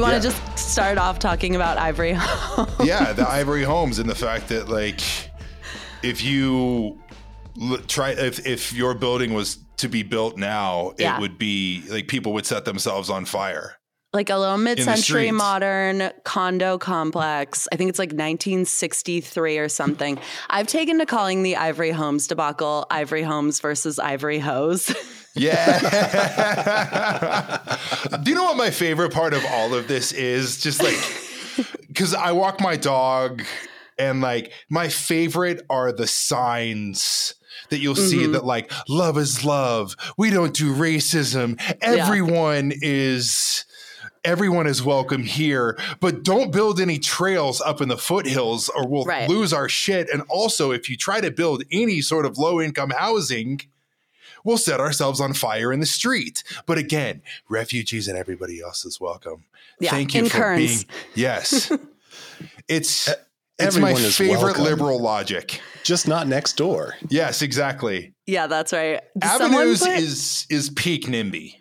you want to Yeah. just start off talking about Ivory Home? yeah, the Ivory Homes and the fact that like if you try if if your building was to be built now, Yeah. it would be like people would set themselves on fire. like a little mid-century modern condo complex. I think it's like 1963 or something. I've taken to calling the Ivory Homes debacle Ivory Homes versus Ivory Hose. Yeah. Do you know what my favorite part of all of this is? Just like, because I walk my dog, and like, my favorite are the signs that you'll see Mhm. that, like, love is love. We don't do racism. Everyone is. Everyone is welcome here, but don't build any trails up in the foothills or we'll Right. lose our shit. And also, if you try to build any sort of low income housing, we'll set ourselves on fire in the street. But again, refugees and everybody else is welcome. Yeah, Thank you for Kearns. being yes. it's it's my favorite welcome. liberal logic. Just not next door. Yes, exactly. yeah, that's right. Someone Avenues put- is is peak NIMBY.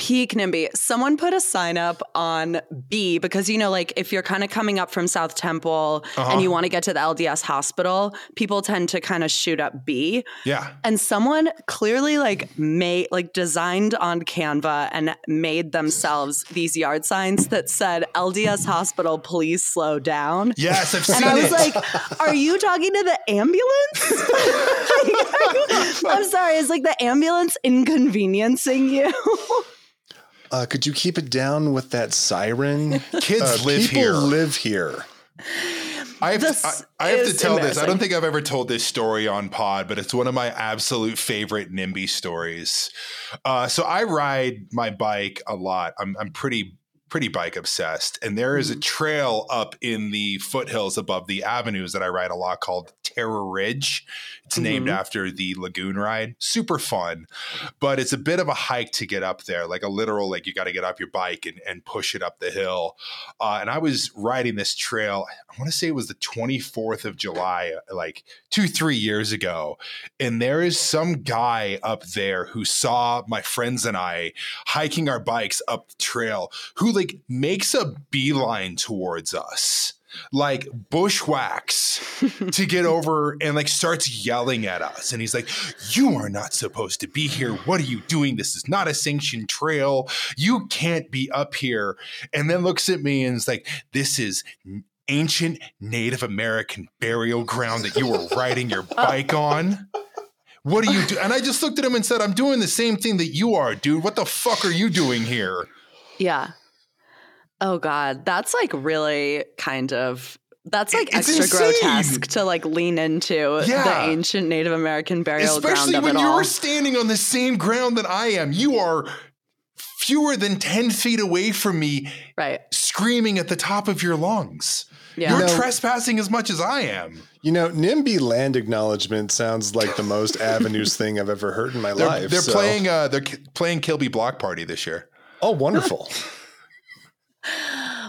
Peak NIMBY. Someone put a sign up on B because, you know, like if you're kind of coming up from South Temple Uh-huh. and you want to get to the LDS hospital, people tend to kind of shoot up B. Yeah. And someone clearly like made, like designed on Canva and made themselves these yard signs that said LDS hospital, please slow down. Yes, I've seen And I was it. like, "Are you talking to the ambulance?" Like, I'm sorry. Is like the ambulance inconveniencing you? Uh, could you keep it down with that siren? Kids Uh, live people here. live here. I have, to, I, I have to tell this. I don't think I've ever told this story on pod, but it's one of my absolute favorite NIMBY stories. Uh, so I ride my bike a lot. I'm, I'm pretty pretty bike obsessed, and there is a trail up in the foothills above the avenues that I ride a lot called Terror Ridge. It's named Mhm. after the lagoon ride. Super fun, but it's a bit of a hike to get up there, like a literal like you got to get off your bike and, and push it up the hill. Uh, and I was riding this trail. I want to say it was the 24th of July, uh, like two, three years ago. And there is some guy up there who saw my friends and I hiking our bikes up the trail who like makes a beeline towards us. Like bushwhacks to get over and like starts yelling at us. And he's like, You are not supposed to be here. What are you doing? This is not a sanctioned trail. You can't be up here and then looks at me and is like, "This is ancient Native American burial ground that you were riding your bike on." What do you do? And I just looked at him and said, "I'm doing the same thing that you are, dude. What the fuck are you doing here?" Yeah. Oh God, that's like really kind of that's like It's extra insane. grotesque to like lean into Yeah. the ancient Native American burial Especially ground of when you're standing on the same ground that I am. You are fewer than 10 feet away from me, right. screaming at the top of your lungs. Yeah. You're No. trespassing as much as I am. You know, NIMBY land acknowledgement sounds like the most avenues thing I've ever heard in my They're, life. they're so- playing uh they're k- playing Kilby Block Party this year. Oh, wonderful.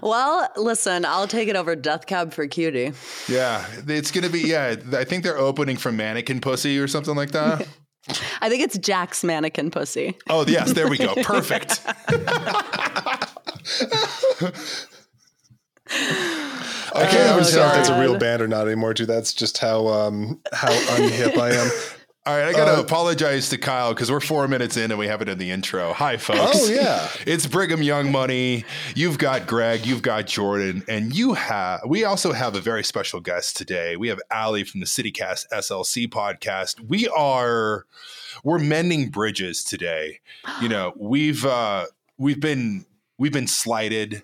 Well, listen, I'll take it over Death Cab for Cutie. Yeah, it's gonna be. Yeah, I think they're opening for Mannequin Pussy or something like that. I think it's Jack's mannequin pussy. Oh yes, there we go. Perfect. I can't I'm even tell if that's a real band or not anymore, too. That's just how um how unhip I am. All right, I gotta Uh, apologize to Kyle because we're four minutes in and we have it in the intro. Hi, folks. Oh yeah. It's Brigham Young Money. You've got Greg, you've got Jordan, and you have. We also have a very special guest today. We have Ali from the CityCast SLC podcast. We are we're mending bridges today. You know, we've uh, we've been we've been slighted.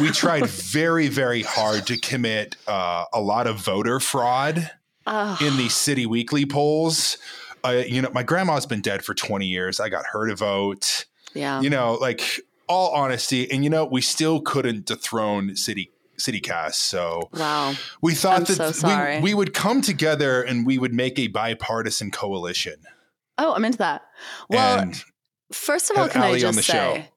We tried very very hard to commit uh, a lot of voter fraud Oh, in the city weekly polls. Uh, you know, my grandma's been dead for 20 years. I got her to vote yeah. you know, like all honesty, and you know, we still couldn't dethrone City CityCast. So wow. we thought I'm that so we, we would come together and we would make a bipartisan coalition. Oh, I'm into that. Well, and First of all, can I just the show. say,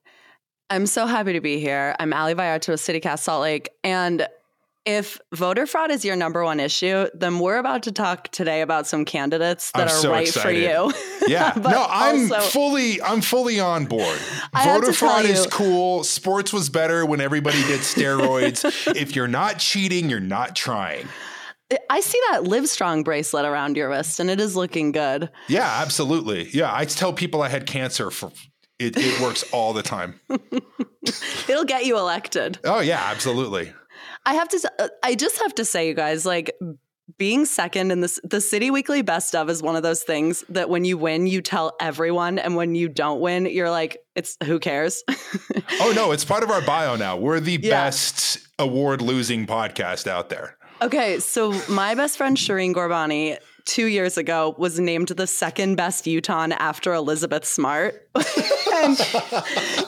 I'm so happy to be here. I'm Ali Vallarta with CityCast Salt Lake, and If voter fraud is your number one issue, then we're about to talk today about some candidates that I'm are so right excited. for you. Yeah. But no, I'm also- fully I'm fully on board. I Voter fraud is cool. Sports was better when everybody did steroids. if you're not cheating, you're not trying. I see that Livestrong bracelet around your wrist, and it is looking good. Yeah, absolutely. Yeah, I tell people I had cancer for it, it works all the time. It'll get you elected. Oh yeah, absolutely. I have to. uh, I just have to say, you guys, like being second in this, the City Weekly Best of is one of those things that when you win, you tell everyone, and when you don't win, you're like, it's who cares. Oh no, it's part of our bio now. We're the Yeah. best award losing podcast out there. okay, so my best friend Shireen Gorbani. Two years ago, was named the second best Utah after Elizabeth Smart. and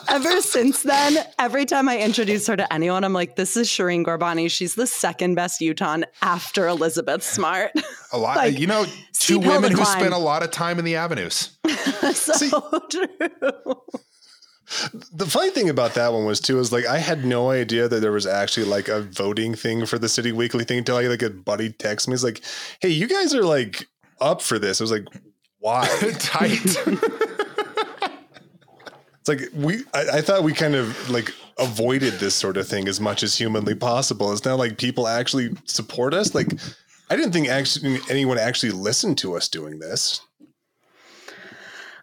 ever since then, every time I introduce her to anyone, I'm like, this is Shireen Gorbani. She's the second best Utah after Elizabeth Smart. A lot, Like, you know, two women who spent a lot of time in the avenues. so true. The funny thing about that one was too is like I had no idea that there was actually like a voting thing for the City Weekly thing until I like a buddy text me. He's like, "Hey, you guys are like up for this." I was like, "Why?" Tight. It's like we I, I thought we kind of like avoided this sort of thing as much as humanly possible. It's now like people actually support us. Like I didn't think actually anyone actually listened to us doing this.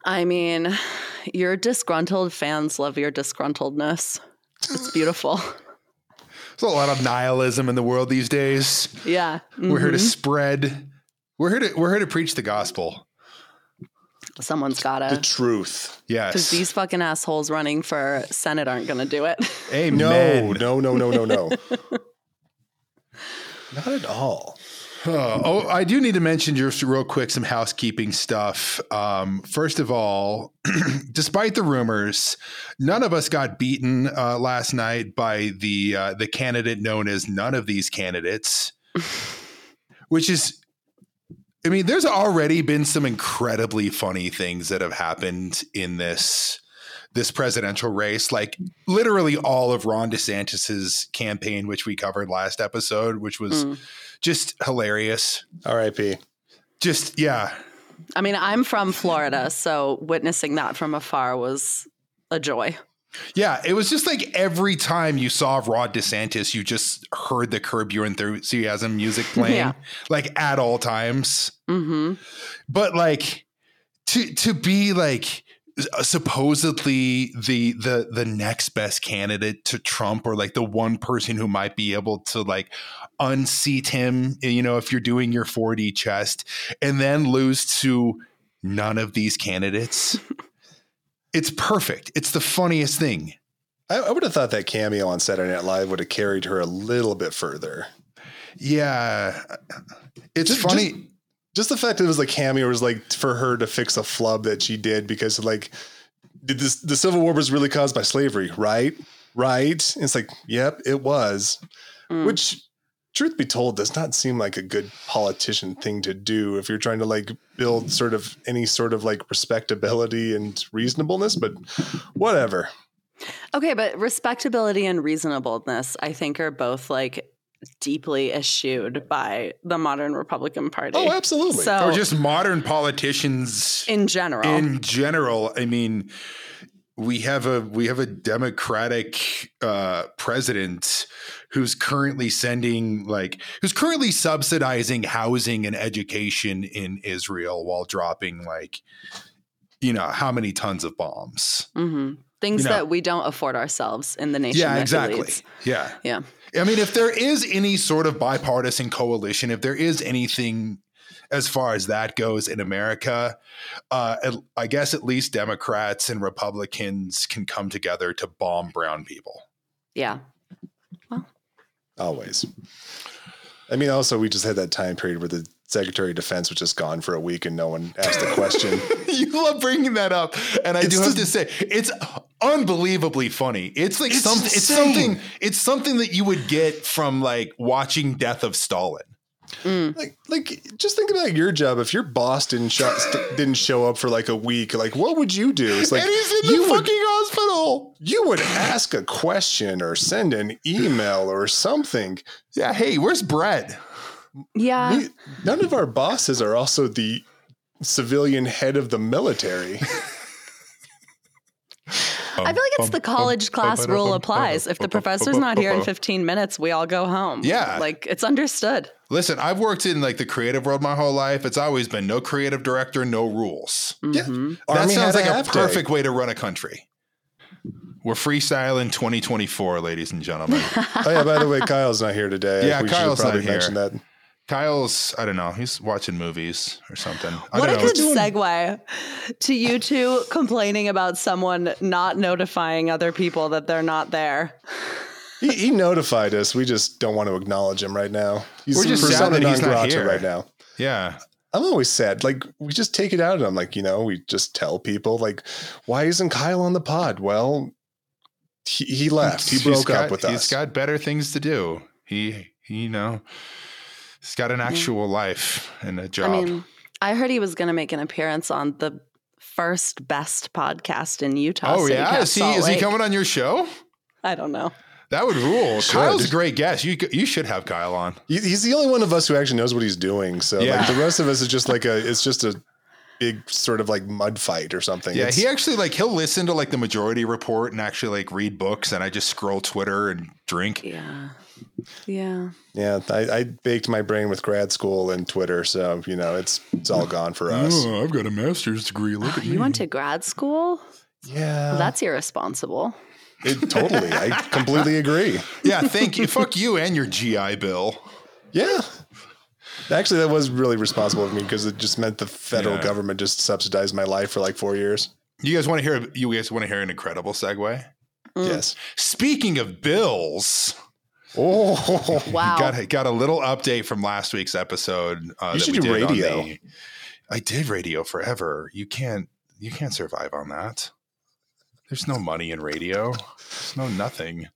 I mean, your disgruntled fans love your disgruntledness. It's beautiful. There's a lot of nihilism in the world these days. Yeah. We're here to mhm. spread. We're here to we're here to preach the gospel. Someone's gotta. The truth. Yes. Because these fucking assholes running for Senate aren't gonna do it. Amen. No, no, no, no, no, no. Not at all. Oh, oh, I do need to mention just real quick some housekeeping stuff. Um, first of all, despite the rumors, none of us got beaten uh, last night by the uh, the candidate known as none of these candidates, which is, I mean, there's already been some incredibly funny things that have happened in this this presidential race. Like literally all of Ron DeSantis's campaign, which we covered last episode, which was Mm. Just hilarious. R.I.P. Just yeah, I mean, I'm from Florida, so witnessing that from afar was a joy. yeah. It was just like every time you saw Ron DeSantis, you just heard the Curb Your Enthusiasm music playing, Yeah. like at all times. hmm But like to to be like supposedly the the the next best candidate to Trump or like the one person who might be able to like unseat him, you know, if you're doing your 4D chest and then lose to none of these candidates. it's perfect. It's the funniest thing. I, I would have thought that cameo on Saturday Night Live would have carried her a little bit further. Yeah. It's Just- funny. Just the fact that it was like cameo was like for her to fix a flub that she did because like did this the Civil War was really caused by slavery, right? Right? And it's like, yep, it was. Mm. Which truth be told does not seem like a good politician thing to do if you're trying to like build sort of any sort of like respectability and reasonableness, but whatever. Okay, but respectability and reasonableness, I think, are both like deeply eschewed by the modern Republican Party. Oh, absolutely. So, or just modern politicians in general. in general i mean we have a we have a democratic uh president who's currently sending like who's currently subsidizing housing and education in israel while dropping like you know how many tons of bombs hmm Things You know. that we don't afford ourselves in the nation. yeah exactly yeah Yeah. I mean, if there is any sort of bipartisan coalition, if there is anything as far as that goes in America, uh, I guess at least Democrats and Republicans can come together to bomb brown people. Yeah. Well, Always. I mean, also, we just had that time period where the Secretary of Defense was just gone for a week and no one asked a question. you love bringing that up, and I It's do have the- to say it's unbelievably funny. It's like It's something. It's something. It's something that you would get from like watching Death of Stalin. Mm. Like, like, just think about your job. If your boss didn't show didn't show up for like a week, like, what would you do? It's like and he's in the you would, fucking hospital. you would ask a question or send an email or something. Yeah. Hey, where's Brett? Yeah. We- none of our bosses are also the civilian head of the military. I feel like it's the college class rule applies. If the professor's not here in 15 minutes, we all go home. Yeah. Like it's understood. Listen, I've worked in like the creative world my whole life. It's always been no creative director, no rules. Yeah, Mhm. that Army sounds like a, half day. perfect way to run a country. We're freestyling 2024, ladies and gentlemen. oh yeah, by the way, Kyle's not here today. Yeah, we should Kyle's probably not here. mentioned that. Kyle's, I don't know, he's watching movies or something. I What a don't know. good segue to you two complaining about someone not notifying other people that they're not there. He, he notified us. We just don't want to acknowledge him right now. He's We're just sad persona that he's non not grata here. right now. Yeah. I'm always sad. Like we just take it out on him. Like you know, we just tell people like, why isn't Kyle on the pod? Well, he, he left. He He's broke got- up with He's us. He's got better things to do. He, he, you know, he's got an mm-hmm. actual life and a job. I mean, I heard he was going to make an appearance on the first best podcast in Utah. oh City yeah, is he is he coming on your show? I don't know. That would rule. Should. Kyle's a great guest. You you should have Kyle on. He's the only one of us who actually knows what he's doing. So Yeah. like the rest of us is just like a. It's just a big sort of like mud fight or something. Yeah, It's- he actually like he'll listen to like the Majority Report and actually like read books, and I just scroll Twitter and drink. Yeah. Yeah. yeah. I, I baked my brain with grad school and Twitter, so you know it's it's all gone for us. I've got a master's degree. Look at You went to grad school? Yeah, Well, that's irresponsible. it, totally. I completely agree. Yeah, thank you. Fuck you and your GI Bill. Yeah. Actually, that was really responsible of me because it just meant the federal Yeah. government just subsidized my life for like four years. You guys want to hear? You guys want to hear an incredible segue? Mm. Yes. Speaking of bills, Oh, Wow. got got a little update from last week's episode. Uh, You that should we do did radio. the- I did radio forever. You can't. You can't survive on that. There's no money in radio. There's no nothing.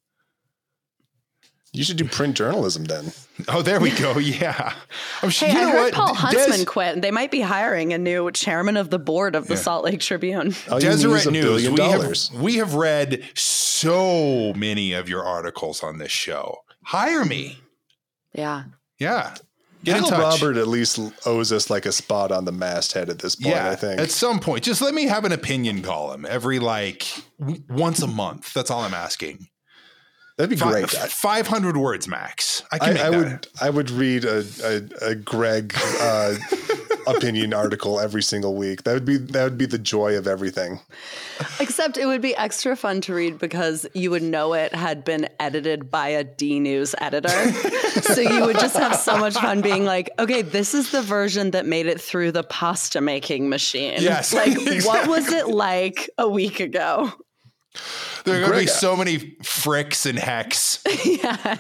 you should do print journalism then. Oh, there we go. Yeah. I'm sure. Hey, you I know heard what? Paul Des- Huntsman quit. They might be hiring a new chairman of the board of the Yeah. Salt Lake Tribune. All you need is Deseret News. We have, we have read so many of your articles on this show. Hire me. Yeah. Yeah. Get in Al touch. Robert at least owes us like a spot on the masthead at this point, yeah, I think. at some point, just let me have an opinion column every like w- once a month. That's all I'm asking. That'd be Fi- great. Five hundred words max. I can I, make I that. would I would read a, a, a Greg uh, opinion article every single week. That would be that would be the joy of everything. Except it would be extra fun to read because you would know it had been edited by a D News editor. so you would just have so much fun being like, okay, this is the version that made it through the pasta making machine. Yes, Like, exactly. what was it like a week ago? There are going to be so many fricks and hecks. yeah.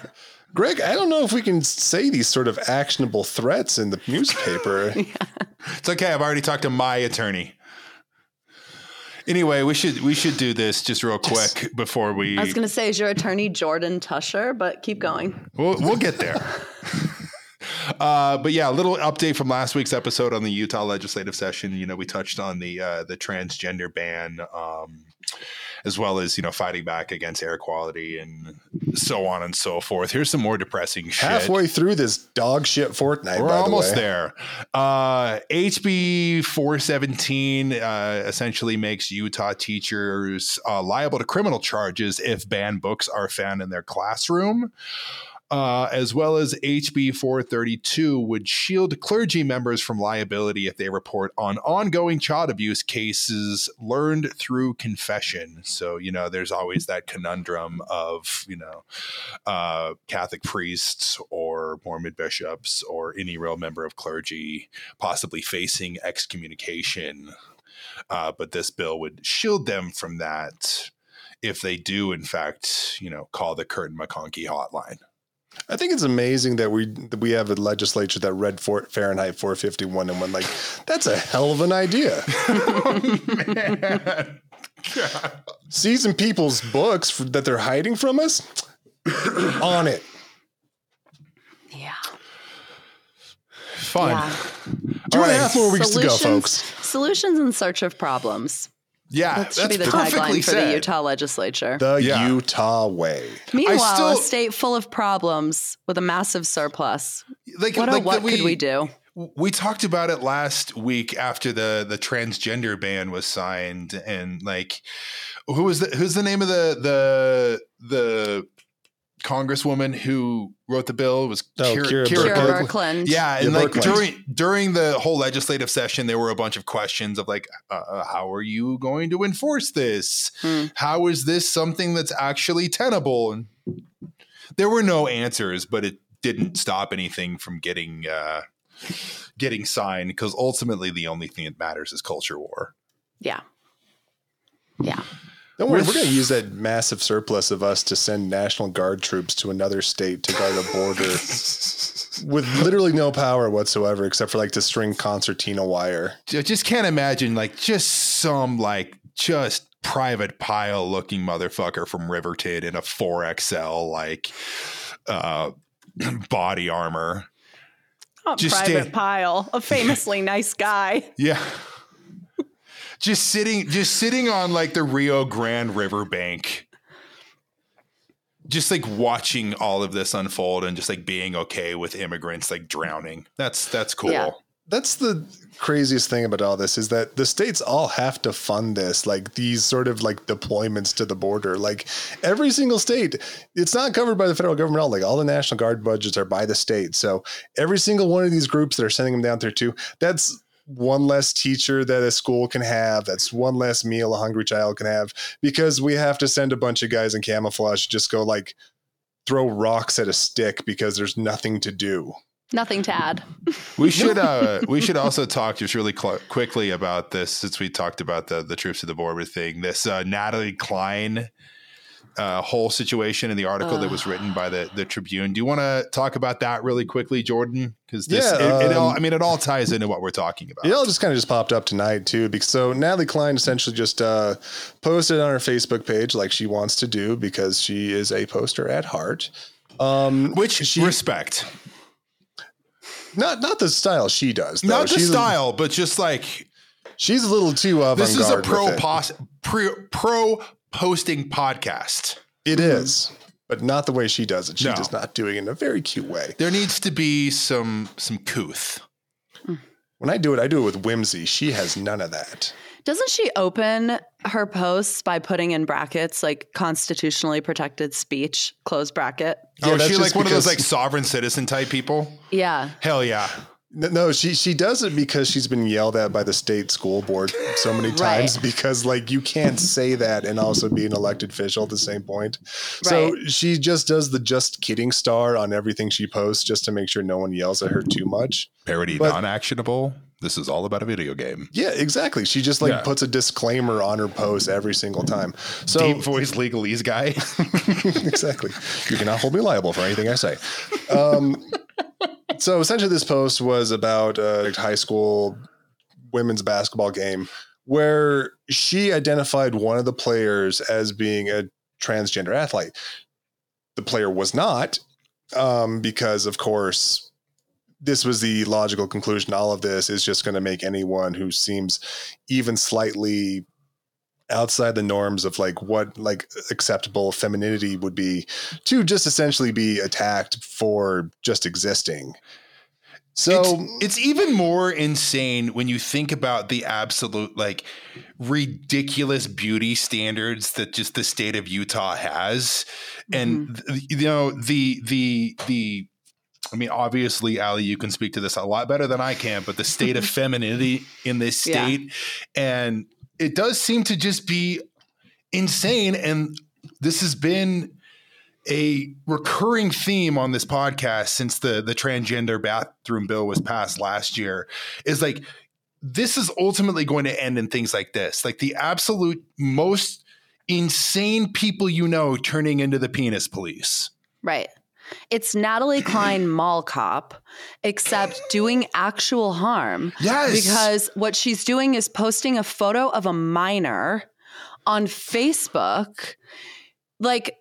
Greg, I don't know if we can say these sort of actionable threats in the newspaper. It's okay. I've already talked to my attorney. Anyway, we should we should do this just real quick before we I was going to say, is your attorney Jordan Tusher? But keep going. We'll, we'll get there. uh, but yeah, a little update from last week's episode on the Utah legislative session. You know, we touched on the uh, the transgender ban, um, as well as you know fighting back against air quality and so on and so forth. Here's some more depressing shit. Halfway through this dog shit fortnight, We're almost the there. Uh, HB 417 uh, essentially makes Utah teachers uh, liable to criminal charges if banned books are found in their classroom. Uh, as well as HB 432 would shield clergy members from liability if they report on ongoing child abuse cases learned through confession. So, you know, there's always that conundrum of, you know, uh, Catholic priests or Mormon bishops or any real member of clergy possibly facing excommunication. Uh, but this bill would shield them from that if they do, in fact, you know, call the Kirton McConkie hotline. I think it's amazing that we that we have a legislature that read for Fahrenheit 451 and went like, "That's a hell of an idea." Seizing people's books for, that they're hiding from us, on it. Yeah. fun. Yeah. Two and a half more weeks to go, folks. Solutions in search of problems. Yeah, That should be the tagline for the. Utah legislature. The Yeah. Utah way. Meanwhile, still- a state full of problems with a massive surplus. Like, What, like what that could we do? we talked about it last week after the the transgender ban was signed and like who was the who's the name of the the the congresswoman who wrote the bill was Oh, Kira, Kira Kira Kira Kirk- Birkeland. yeah, and Yeah, like Birkeland. during during the whole legislative session, there were a bunch of questions of like, uh, how are you going to enforce this? Hmm. How is this something that's actually tenable? And there were no answers, but it didn't stop anything from getting uh, getting signed because ultimately the only thing that matters is culture war. Yeah. Yeah. Don't worry, With- we're going to use that massive surplus of us to send National Guard troops to another state to guard a border with literally no power whatsoever, except for like to string concertina wire. I just can't imagine like just some like just private Pyle looking motherfucker from Riverton in a 4XL like uh body armor. Oh, Just Private stay- Pyle, a famously nice guy. Yeah. Just sitting just sitting on like the Rio Grande riverbank. Just like watching all of this unfold and just like being okay with immigrants like drowning. That's that's cool. Yeah. That's the craziest thing about all this is that the states all have to fund this, like these sort of like deployments to the border. Like every single state, it's not covered by the federal government at all. Like all the National Guard budgets are by the state. So every single one of these groups that are sending them down there too, that's one less teacher that a school can have. That's one less meal a hungry child can have because we have to send a bunch of guys in camouflage to just go like throw rocks at a stick because there's nothing to do. Nothing to add. We should uh we should also talk just really cl- quickly about this since we talked about the the troops of the border thing. This uh, Natalie Cline uh, whole situation in the article that was written by the the Tribune. Do you want to talk about that really quickly, Jordan? Because this Yeah, it, it all um, I mean it all ties into what we're talking about. It all just kind of just popped up tonight too. Because so Natalie Cline essentially just uh, posted on her Facebook page like she wants to do because she is a poster at heart. Um, Which she respect, not not the style she does. Though. not the she's style, but just like she's a little too avant-garde. this is a pro pos, pro, pro posting podcast. It is, but not the way she does it. She No. does not do it in a very cute way. There needs to be some some couth. When I do it, I do it with whimsy. She has none of that. Doesn't she open her posts by putting in brackets like constitutionally protected speech, close bracket? Yeah, oh, is that's she like one of those like sovereign citizen type people? Yeah. Hell yeah. N- No, she she does it because she's been yelled at by the state school board so many times Right. because like you can't say that and also be an elected official at the same point. So Right. she just does the just kidding star on everything she posts just to make sure no one yells at her too much. Parody But- non-actionable. This is all about a video game. Yeah, exactly. She just like Yeah. puts a disclaimer on her post every single time. So Deep voice legalese guy. exactly. You cannot hold me liable for anything I say. Um, so essentially, this post was about a high school women's basketball game where she identified one of the players as being a transgender athlete. The player was not, um, because of course. This was the logical conclusion. All of this is just going to make anyone who seems even slightly outside the norms of like what like acceptable femininity would be to just essentially be attacked for just existing. So it's, it's even more insane when you think about the absolute like ridiculous beauty standards that just the state of Utah has. And mm-hmm. th- you know, the the the I mean, obviously, Ali, you can speak to this a lot better than I can, but the state of femininity in this Yeah. state, and it does seem to just be insane. And this has been a recurring theme on this podcast since the the transgender bathroom bill was passed last year. Is like this is ultimately going to end in things like this, like the absolute most insane people you know turning into the penis police. Right. It's Natalie Cline Mall Cop, except doing actual harm. Yes. Because what she's doing is posting a photo of a minor on Facebook. Like,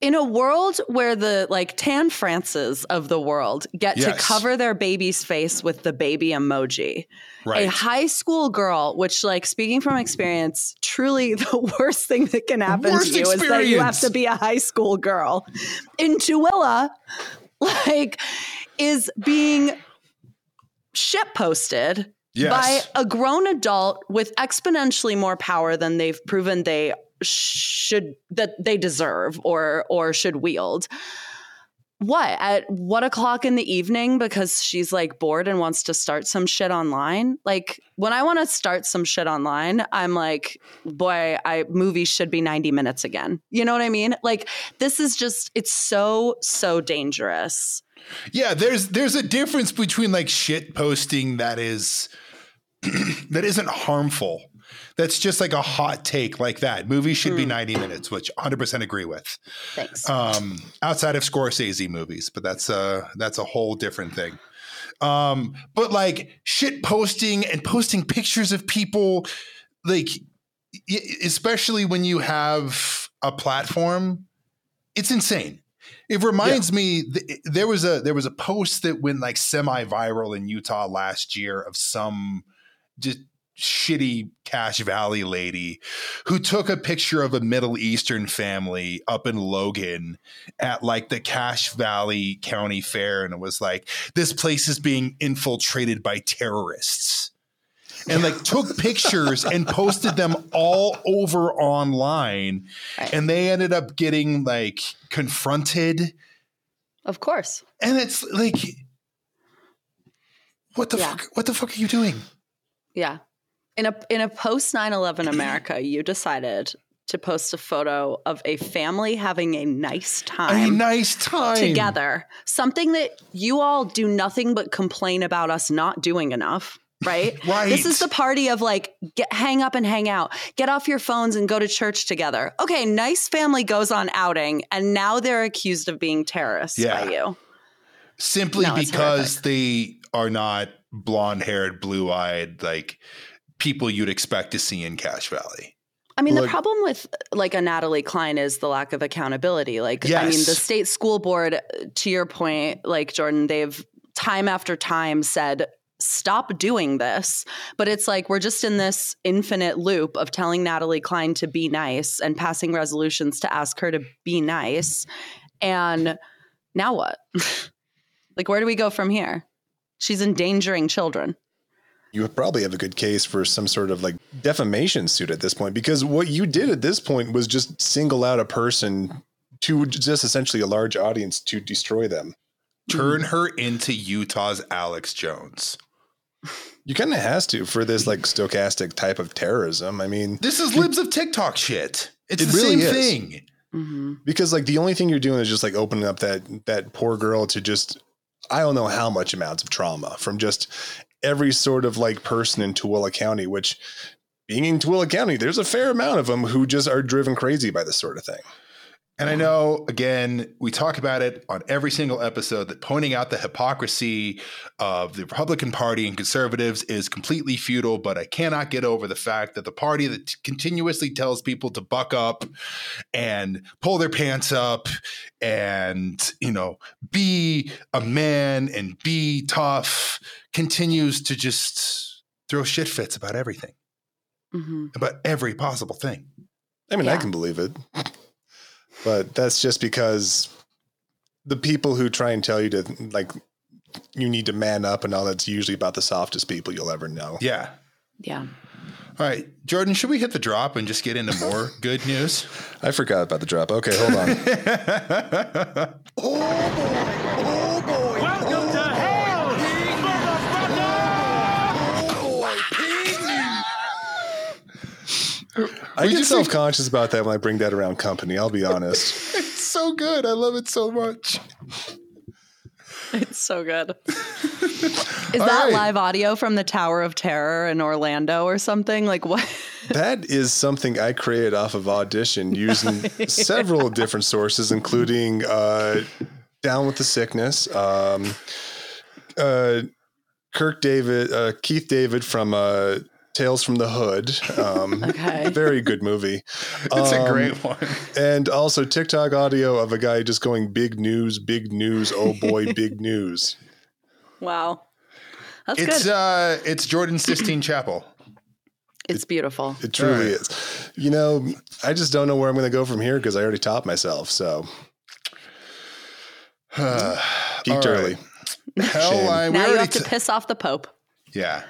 in a world where the like Tan Frances of the world get to cover their baby's face with the baby emoji, a high school girl, which like speaking from experience, truly the worst thing that can happen Worst to you is that you have to be a high school girl. In Tooele, like is being shit posted Yes. by a grown adult with exponentially more power than they've proven they should that they deserve or or should wield. What? At what o'clock in the evening because she's like bored and wants to start some shit online? Like when i want to start some shit online i'm like boy i movies should be 90 minutes again. You know what i mean? Like this is just it's so so dangerous. Yeah, there's there's a difference between like shit posting that is that isn't harmful. That's just like a hot take like that. Movies should be 90 minutes, which 100% agree with. thanks Um outside of Scorsese movies, but that's uh that's a whole different thing. Um but like shit posting and posting pictures of people like especially when you have a platform it's insane it reminds me th- there was a there was a post that went like semi viral in Utah last year of some just shitty Cache Valley lady who took a picture of a Middle Eastern family up in Logan at like the Cache Valley County Fair and it was like this place is being infiltrated by terrorists and like took pictures and posted them all over online Right. and they ended up getting like confronted of course and it's like what the Yeah. fuck what the fuck are you doing Yeah. In a in a post 9/11 America, you decided to post a photo of a family having a nice time. a nice time together. Something that you all do nothing but complain about us not doing enough. Right? Right. This is the party of like, get, hang up and hang out. Get off your phones and go to church together. Okay, nice family goes on outing, and now they're accused of being terrorists Yeah. by you. simply No, because they are not blonde haired blue eyed like people you'd expect to see in Cache valley I mean, the problem with like a Natalie Cline is the lack of accountability. Like, I mean, the state school board, to your point, like Jordan, they've time after time said, stop doing this. But it's like we're just in this infinite loop of telling Natalie Cline to be nice and passing resolutions to ask her to be nice. And now what? like, where do we go from here? She's endangering children. You would probably have a good case for some sort of like defamation suit at this point because what you did at this point was just single out a person to just essentially a large audience to destroy them. turn her into utah's alex jones You kind of has to for this like stochastic type of terrorism. I mean, this is libs of tiktok shit it's It the really same is. thing hmm because like the only thing you're doing is just like opening up that that poor girl to just I don't know how much amounts of trauma from just every sort of like person in Tooele County, which being in Tooele County, there's a fair amount of them who just are driven crazy by this sort of thing. And I know, again, we talk about it on every single episode that pointing out the hypocrisy of the Republican Party and conservatives is completely futile, but I cannot get over the fact that the party that t- continuously tells people to buck up and pull their pants up and, you know, be a man and be tough continues to just throw shit fits about everything, hmm about every possible thing. I mean, I can believe it. But that's just because the people who try and tell you to like you need to man up and all that's usually about the softest people you'll ever know. Yeah. Yeah. All right, Jordan, should we hit the drop and just get into more good news? I forgot about the drop. Okay, hold on. Welcome oh, oh, I get self conscious about that when I bring that around company. I'll be honest. it's so good. I love it so much. It's so good. Is All that right. live audio from the Tower of Terror in Orlando or something? Like what? That is something I created off of Audition using several different sources, including uh, Down with the Sickness, um, uh, Kirk David, uh, Keith David from uh, Tales from the Hood. Um, Okay. Very good movie. It's a Um, great one. And also TikTok audio of a guy just going big news, big news, oh boy, big news. Wow. That's It's good. uh it's Jordan Sistine Chapel. it's beautiful. It truly All right. is. You know, I just don't know where I'm going to go from here because I already topped myself. So peaked All right. early. Hellline. We now you have to t- piss off the Pope. Yeah.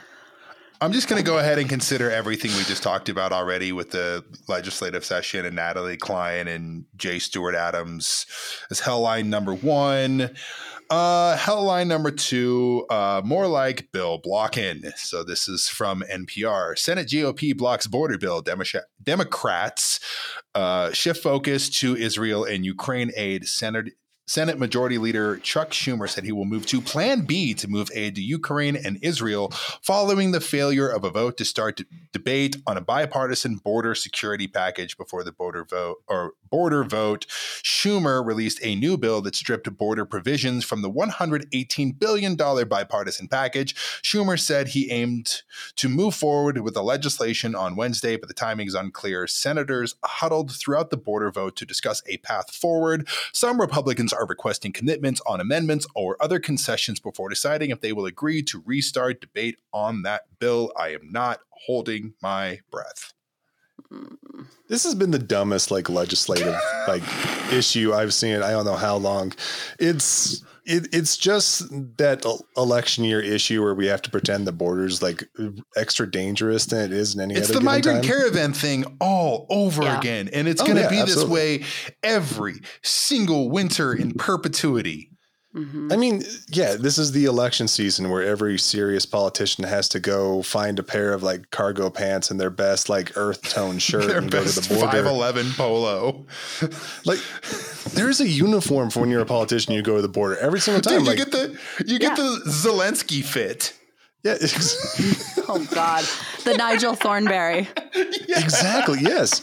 I'm just going to go ahead and consider everything we just talked about already with the legislative session and Natalie Cline and Jay Stuart Adams as Hellline number one. Uh, Hellline number two, uh, more like bill blocking. So this is from NPR. Senate GOP blocks border bill. Demo- Democrats uh, shift focus to Israel and Ukraine aid. Senate Senate Majority Leader Chuck Schumer said he will move to Plan B to move aid to Ukraine and Israel following the failure of a vote to start d- debate on a bipartisan border security package before the border vote or border vote. Schumer released a new bill that stripped border provisions from the 118 billion dollar bipartisan package. Schumer said he aimed to move forward with the legislation on Wednesday, but the timing is unclear. Senators huddled throughout the border vote to discuss a path forward. Some Republicans are requesting commitments on amendments or other concessions before deciding if they will agree to restart debate on that bill. I am not holding my breath. This has been the dumbest like legislative like issue I've seen. I don't know how long. It's it, it's just that election year issue where we have to pretend the border's like extra dangerous than it is in any It's other It's the given migrant time. caravan thing all over Yeah. again. And it's Oh, going to yeah, be this way every single winter in perpetuity. Mhm. I mean, yeah, this is the election season where every serious politician has to go find a pair of like cargo pants and their best like earth tone shirt Their and go to best the border. 5'11 polo. Like, there's a uniform for when you're a politician. You go to the border every single time. Dude, you like, get the you Yeah. get the Zelensky fit. Yeah, Oh God, the Nigel Thornberry. exactly. Yes,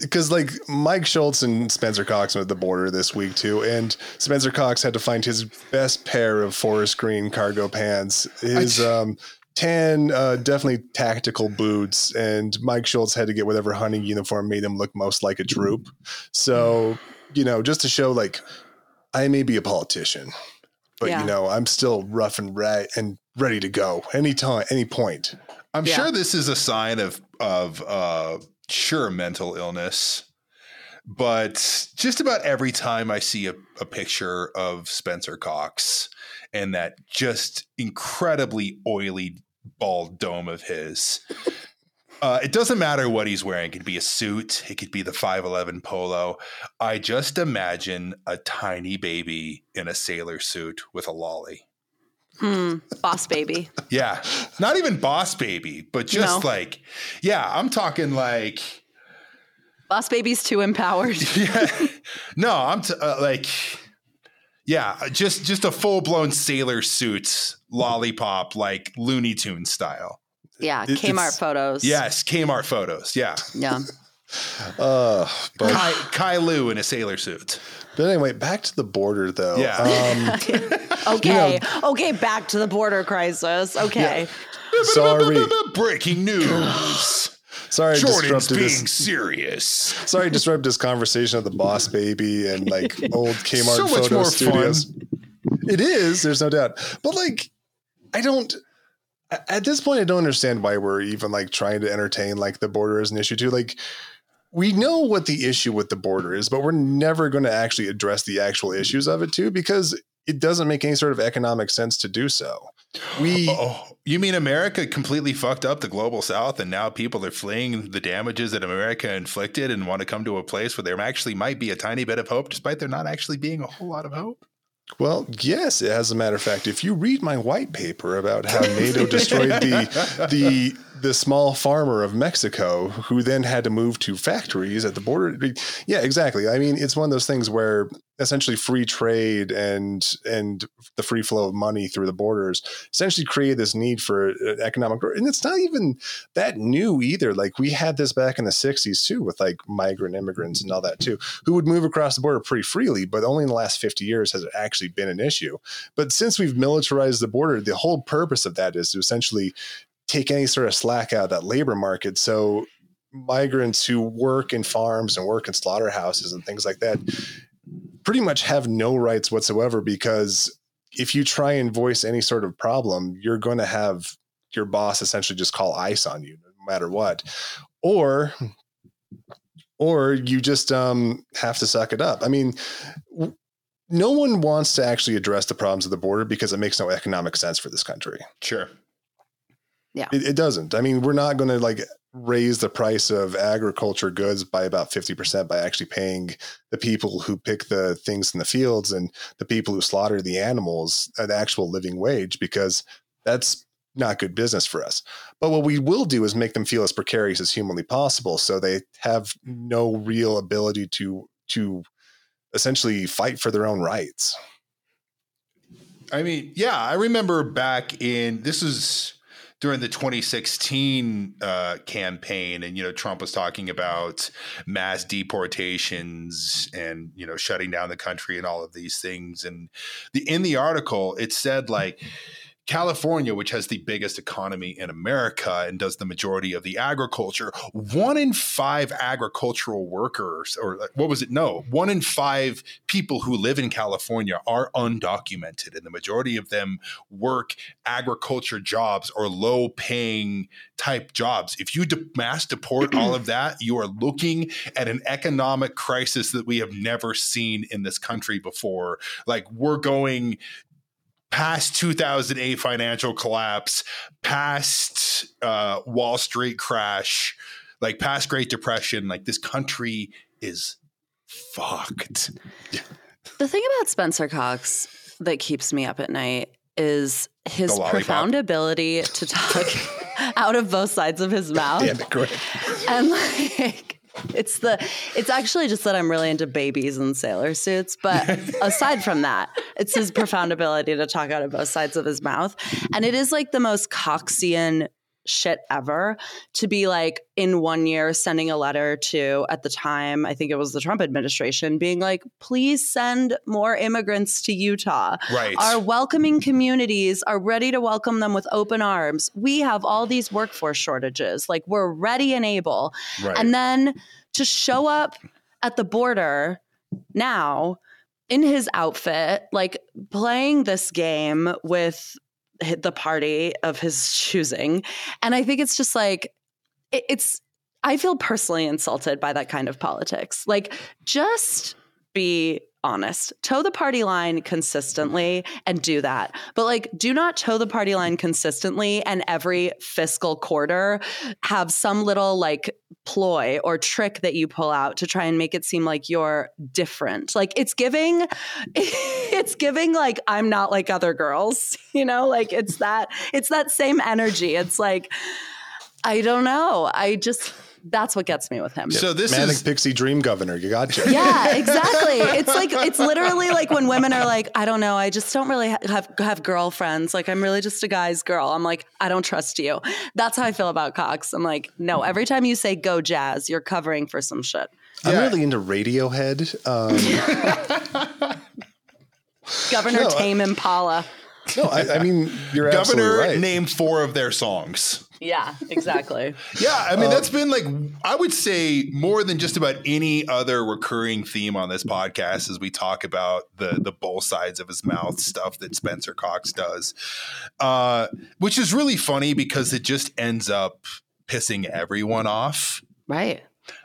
because like Mike Schultz and Spencer Cox went at the border this week too, and Spencer Cox had to find his best pair of forest green cargo pants. His um. Tan, uh, definitely tactical boots, and Mike Schultz had to get whatever hunting uniform made him look most like a troop. So, you know, just to show like I may be a politician, but Yeah. you know, I'm still rough and right and ready to go anytime, any point. I'm Yeah. sure this is a sign of of uh sure mental illness. But just about every time I see a, a picture of Spencer Cox and that just incredibly oily bald dome of his, uh, it doesn't matter what he's wearing. It could be a suit, it could be the 511 polo. I just imagine a tiny baby in a sailor suit with a lolly. Hmm. Boss baby. Yeah. Not even boss baby, but just No. like, yeah, I'm talking like, Boss baby's too empowered. yeah. No, I'm t- uh, like, yeah, just just a full blown sailor suit, lollipop, like Looney Tune style. Yeah, It- Kmart photos. Yes, Kmart photos. Yeah, Yeah. Uh, but, Kai, Caillou in a sailor suit. but anyway, back to the border though. Yeah. Um, Okay. okay. Back to the border crisis. Okay. sorry, Breaking news. sorry, I Jordan's disrupted being this. serious. Sorry, I disrupted this conversation of the Boss Baby and like old Kmart So much photo more studios. It is, there's no doubt. But like, I don't. At this point, I don't understand why we're even like trying to entertain like the border as an issue too. Like, we know what the issue with the border is, but we're never going to actually address the actual issues of it too because it doesn't make any sort of economic sense to do so. We Oh, oh, oh. you mean America completely fucked up the global south and now people are fleeing the damages that America inflicted and want to come to a place where there actually might be a tiny bit of hope despite there not actually being a whole lot of hope? Well, yes, as a matter of fact, if you read my white paper about how NATO destroyed the the the small farmer of Mexico, who then had to move to factories at the border, yeah, exactly. I mean, it's one of those things where essentially free trade and and the free flow of money through the borders essentially created this need for uh, economic growth, and it's not even that new either. Like we had this back in the '60s too, with like migrant immigrants and all that too who would move across the border pretty freely, but only in the last 50 years has it actually been an issue. But since we've militarized the border, the whole purpose of that is to essentially take any sort of slack out of that labor market. So migrants who work in farms and work in slaughterhouses and things like that pretty much have no rights whatsoever because if you try and voice any sort of problem, you're going to have your boss essentially just call ice on you no matter what. Or or you just um, have to suck it up. I mean, w- no one wants to actually address the problems of the border because it makes no economic sense for this country. Sure. It, it doesn't. I mean, we're not going to like raise the price of agriculture goods by about 50% by actually paying the people who pick the things in the fields and the people who slaughter the animals an actual living wage because that's not good business for us. But what we will do is make them feel as precarious as humanly possible so they have no real ability to to essentially fight for their own rights. I mean, yeah, I remember back in this is during the 2016 uh, campaign, and you know, Trump was talking about mass deportations and you know, shutting down the country and all of these things. And the in the article, it said like. California, which has the biggest economy in America and does the majority of the agriculture, one in five agricultural workers, or uh, what was it? No, one in five people who live in California are undocumented, and the majority of them work agriculture jobs or low paying type jobs. If you de- mass deport all of that, you are looking at an economic crisis that we have never seen in this country before. Like, we're going past 2008 financial collapse, past uh, Wall Street crash, like past Great Depression, like this country is fucked. The thing about Spencer Cox that keeps me up at night is his profound ability to talk out of both sides of his mouth. It, Greg. and like it's the it's actually just that I'm really into babies and sailor suits. But aside from that, it's his profound ability to talk out of both sides of his mouth. And it is like the most Coxian shit ever to be like in one year sending a letter to at the time I think it was the Trump administration being like please send more immigrants to Utah Right. our welcoming communities are ready to welcome them with open arms. We have all these workforce shortages. Like we're ready and able. right. And then to show up at the border now in his outfit, like playing this game with the party of his choosing. And I think it's just like, it- it's, I feel personally insulted by that kind of politics. Like, just be honest. Toe the party line consistently and do that. But like do not toe the party line consistently and every fiscal quarter have some little like ploy or trick that you pull out to try and make it seem like you're different. Like it's giving it's giving like I'm not like other girls, you know? Like it's that it's that same energy. It's like I don't know. I just that's what gets me with him. so this Manic is Pixie Dream Governor. You got you. Yeah, exactly. It's like it's literally like when women are like, I don't know, I just don't really have have girlfriends. Like I'm really just a guy's girl. I'm like, I don't trust you. That's how I feel about Cox. I'm like, no. Every time you say go jazz, you're covering for some shit. I'm Yeah. really into Radiohead. Um, Governor No, I- Tame Impala. no, I, I mean you're absolutely governor right. named four of their songs. Yeah, exactly. Yeah, I mean that's been like I would say more than just about any other recurring theme on this podcast as we talk about the the both sides of his mouth stuff that Spencer Cox does, uh, which is really funny because it just ends up pissing everyone off. right.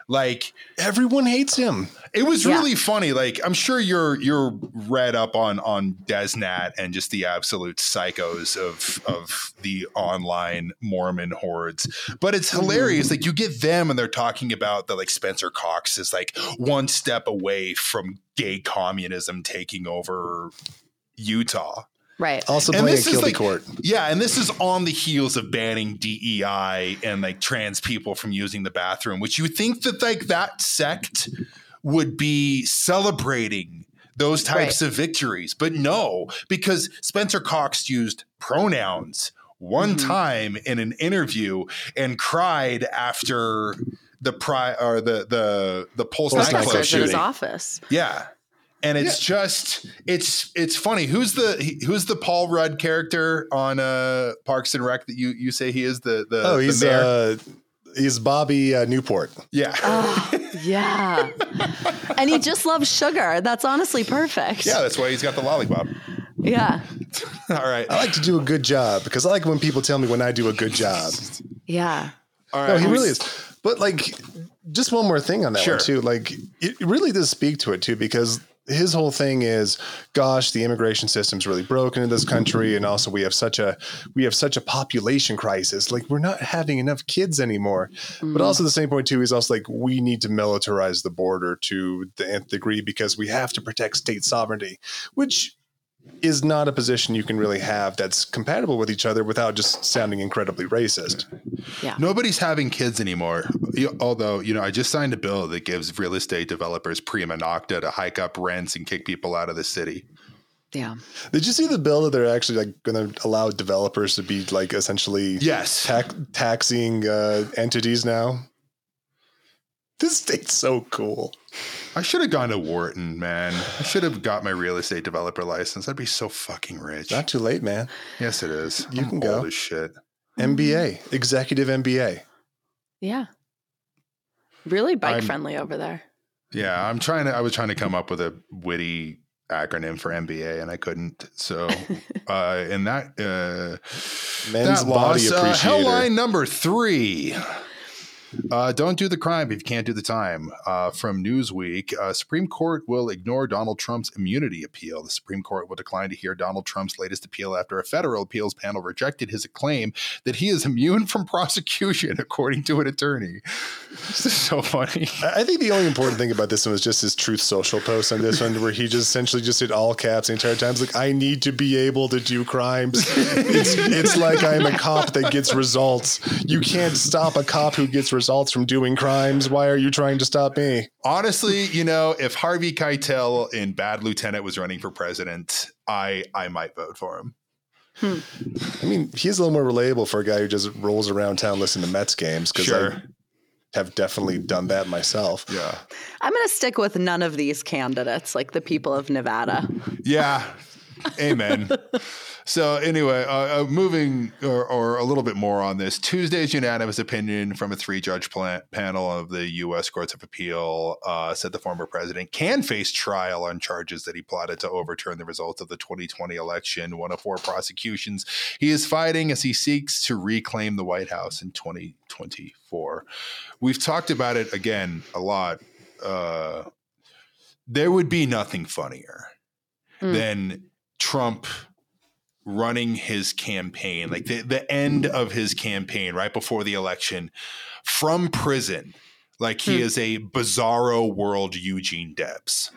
Like Everyone hates him. it was Yeah. really funny. Like I'm sure you're you're read up on on DezNat and just the absolute psychos of of the online Mormon hordes. But it's mm-hmm. hilarious. Like you get them and they're talking about that like Spencer Cox is like one step away from gay communism taking over Utah. Right. Also And playing this a is guilty like- court. Yeah, and this is on the heels of banning DEI and like trans people from using the bathroom, which you would think that like that sect would be celebrating those types of victories. But no, because Spencer Cox used pronouns one Mhm. time in an interview and cried after the pri or the the the Pulse Pulse nightclub nightclub Protesters in his office. Yeah. And it's just it's it's funny. Who's the who's the Paul Rudd character on uh Parks and Rec that you you say he is the the Oh, he's mayor? uh, he's Bobby uh, Newport. yeah. Oh, yeah. and he just loves sugar. That's honestly perfect. Yeah, that's why he's got the lollipop. Yeah. All right. I like to do a good job because I like when people tell me when I do a good job. Yeah. All right. No, he really is. But like, just one more thing on that Sure. one too. Like, it really does speak to it too because his whole thing is, gosh, the immigration system's really broken in this country, and also we have such a we have such a population crisis. Like, we're not having enough kids anymore. But mm. also, at the same point too, he's also like, we need to militarize the border to the nth degree because we have to protect state sovereignty, which is not a position you can really have that's compatible with each other without just sounding incredibly racist. Yeah. Nobody's having kids anymore. Although, you know, I just signed a bill that gives real estate developers prima nocta to hike up rents and kick people out of the city. Yeah. Did you see the bill that they're actually like going to allow developers to be like essentially Yes. tax taxing uh, entities now? This state's so cool. I should have gone to Wharton, man. I should have got my real estate developer license. I'd be so fucking rich. Not too late, man. yes, it is. You I'm can go. old as shit. MBA, executive MBA. Yeah. Really bike I'm- friendly over there. Yeah, I'm trying to. I was trying to come up with a witty acronym for MBA, and I couldn't. So, uh, in that uh, Men's that body loss, uh, appreciator. headline number three. Uh, don't do the crime if you can't do the time. Uh, from Newsweek, uh, Supreme Court will ignore Donald Trump's immunity appeal. The Supreme Court will decline to hear Donald Trump's latest appeal after a federal appeals panel rejected his claim that he is immune from prosecution, according to an attorney. This is so funny. I think the only important thing about this one was just his truth social post on this one, where he just essentially just did all caps the entire time. Like, I need to be able to do crimes. It's, it's like I'm a cop that gets results. You can't stop a cop who gets results from doing crimes. Why are you trying to stop me? Honestly, you know, if Harvey Keitel in Bad Lieutenant was running for president, I I might vote for him. Hmm. I mean, he's a little more relatable for a guy who just rolls around town listening to Mets games because Sure. I have definitely done that myself. Yeah. I'm going to stick with none of these candidates, like the people of Nevada. Yeah. Amen. so anyway, uh, uh, moving or, or a little bit more on this Tuesday's unanimous opinion from a three-judge pla- panel of the U.S. Courts of Appeal uh, said the former president can face trial on charges that he plotted to overturn the results of the 2020 election. One of four prosecutions he is fighting as he seeks to reclaim the White House in 2024. We've talked about it again a lot. Uh, there would be nothing funnier Mm. than Trump running his campaign, like the, the end of his campaign right before the election from prison. Like he Hmm. is a bizarro world Eugene Debs.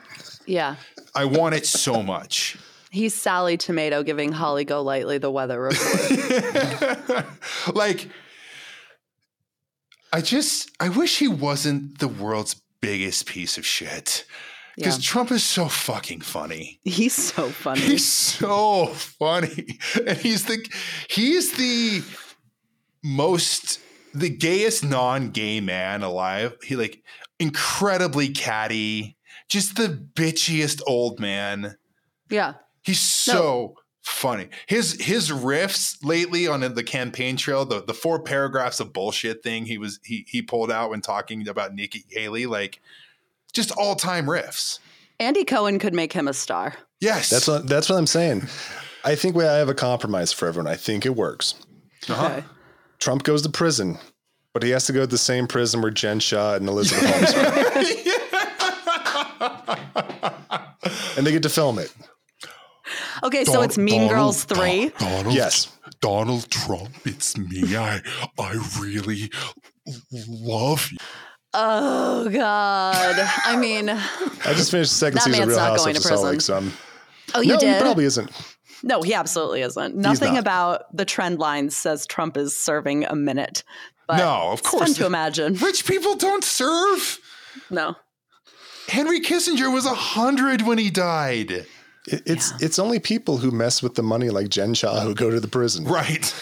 Yeah. I want it so much. He's Sally Tomato giving Holly Golightly the weather report. like, I just, I wish he wasn't the world's biggest piece of shit. Yeah. Because Trump is so fucking funny. He's so funny. He's so funny. And he's the he's the most the gayest non-gay man alive. He like incredibly catty, just the bitchiest old man. yeah. He's so funny. His his riffs lately on the campaign trail, the, the four paragraphs of bullshit thing he was he he pulled out when talking about Nikki Haley, like just all-time riffs. Andy Cohen could make him a star. Yes. That's what that's what I'm saying. I think we I have a compromise for everyone. I think it works. Uh-huh. Okay. Trump goes to prison, but he has to go to the same prison where Jen Shah and Elizabeth Holmes are. and they get to film it. Okay, so it's Mean Donald- Girls 3. Donald, Yes. Donald Trump, it's me. I I really love you. Oh, God. I mean, I just finished the second That season of man's Real not House going of to Salt prison. Lake, so I'm, oh, you no, did? he probably isn't. no, he absolutely isn't. Nothing not. about the trend line says Trump is serving a minute. But No, of it's fun to imagine. Rich people don't serve. No. Henry Kissinger was a hundred when he died. It, it's it's only people who mess with the money like Jen Shah who go to the prison. Right.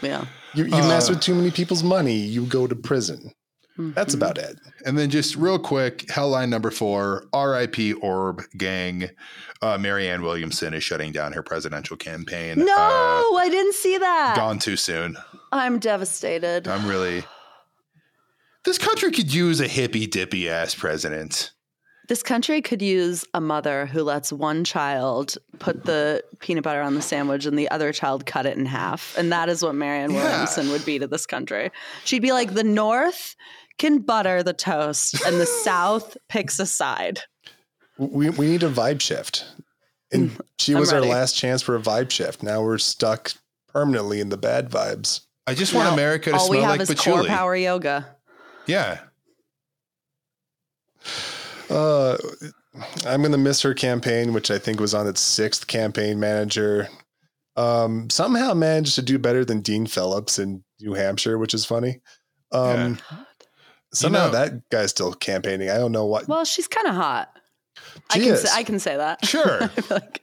Yeah. You, you mess uh, with too many people's money, you go to prison. That's about it. And then just real quick, Hellline number four, RIP Orb Gang. Uh, Marianne Williamson is shutting down her presidential campaign. No, Uh, I didn't see that. gone too soon. I'm devastated. I'm really. This country could use a hippy dippy ass president. This country could use a mother who lets one child put the peanut butter on the sandwich and the other child cut it in half. And that is what Marianne Yeah. Williamson would be to this country. She'd be like, the North can butter the toast and the South picks a side. We we need a vibe shift. And she was our last chance for a vibe shift. Now we're stuck permanently in the bad vibes. I just want Now, America to All we smell have like is core power yoga. Yeah. Uh, I'm going to miss her campaign, which I think was on its sixth campaign manager. Um, somehow managed to do better than Dean Phillips in New Hampshire, which is funny. Um, somehow know- that guy's still campaigning. I don't know what. Well, she's kind of hot. I can is. say, I can say that. Sure. Like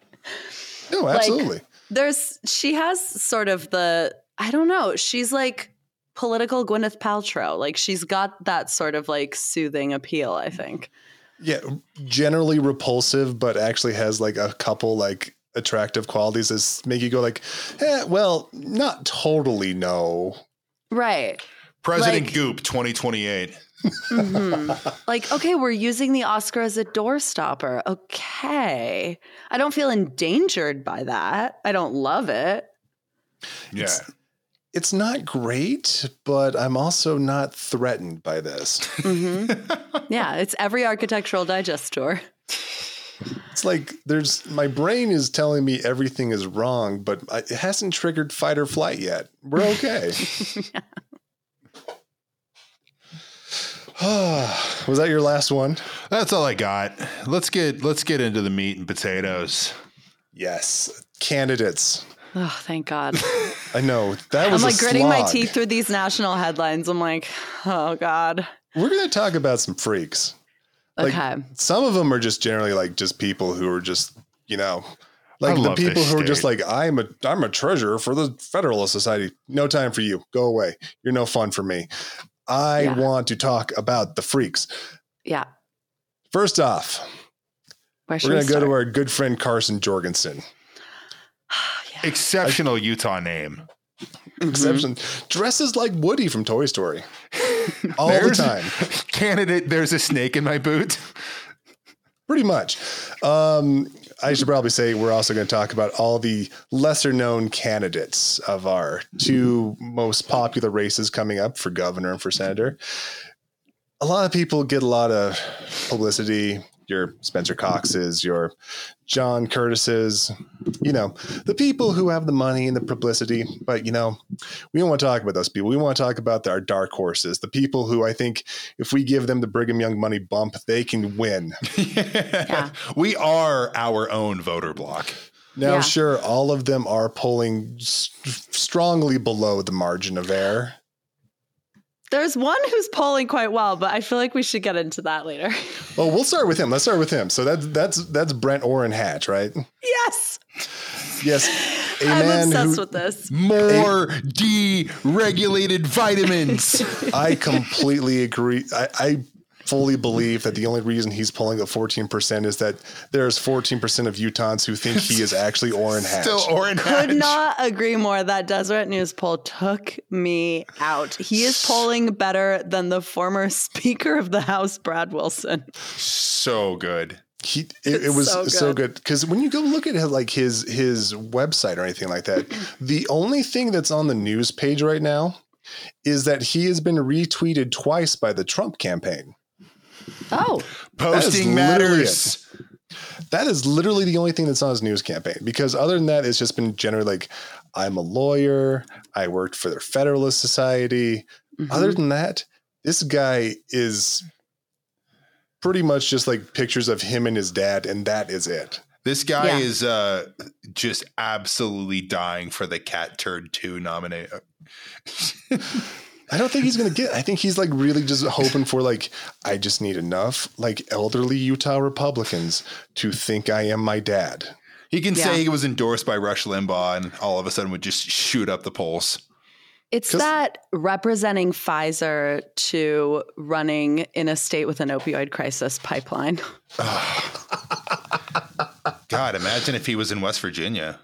no, absolutely. there's she has sort of the I don't know. She's like political Gwyneth Paltrow. Like she's got that sort of like soothing appeal. I think. yeah, generally repulsive, but actually has like a couple like attractive qualities that make you go like, eh, well, not totally no. Right. President Like- Goop 2028. Mhm. like okay, we're using the Oscar as a doorstopper. Okay, I don't feel endangered by that. I don't love it. Yeah. It's not great, but I'm also not threatened by this. hmm yeah, it's every architectural digest tour. It's like there's my brain is telling me everything is wrong, but it hasn't triggered fight or flight yet. We're okay. Was that your last one? That's all I got. Let's get let's get into the meat and potatoes. Yes, candidates. Oh, thank God. I know that was. I'm like a gritting my teeth through these national headlines. I'm like, oh God. We're going to talk about some freaks. Like, Okay. Some of them are just generally like just people who are just you know. I Like the people who are just like I'm a I'm a treasurer for the Federalist Society. No time for you. Go away. You're no fun for me. I Yeah. want to talk about the freaks. Yeah. First off, Where we're going to go start? to our good friend Carson Jorgensen. yeah. Exceptional Utah name. Exception dresses like Woody from Toy Story all There's- the time. Candidate, there's a snake in my boot. Pretty much. Um, I should probably say we're also going to talk about all the lesser known candidates of our two most popular races coming up for governor and for senator. A lot of people get a lot of publicity. Your Spencer Coxes, your John Curtis's, you know, the people who have the money and the publicity. But, you know, we don't want to talk about those people. We want to talk about our dark horses, the people who I think if we give them the Brigham Young money bump, they can win. We are our own voter block. Now, Yeah. sure, all of them are pulling s- strongly below the margin of error. There's one who's polling quite well, but I feel like we should get into that later. Well, we'll start with him. Let's start with him. So that's that's that's Brent Orrin Hatch, right? yes. Yes, a I'm man obsessed who with this. More deregulated vitamins. I completely agree. I, I fully believe that the only reason he's pulling at fourteen percent is that there's fourteen percent of Utahns who think he is actually Orrin Hatch. Still orange. Could not agree more. That Deseret News poll took me out. He is polling better than the former Speaker of the House, Brad Wilson. So good. he it, it was so so good. good because when you go look at his, like his his website or anything like that the only thing that's on the news page right now is that he has been retweeted twice by the trump campaign Oh, Posting literally matters. that is literally the only thing that's on his news campaign because other than that it's just been generally like i'm a lawyer i worked for the federalist society Mhm. other than that this guy is pretty much just like pictures of him and his dad and that is it This guy Yeah. is uh, just absolutely dying for the Catturd2 nominate. I don't think he's gonna get. I think he's like really just hoping for like I just need enough like elderly Utah Republicans to think I am my dad. He can Yeah. say he was endorsed by Rush Limbaugh and all of a sudden would just shoot up the polls. It's that representing Pfizer to running in a state with an opioid crisis pipeline. God, imagine if he was in West Virginia.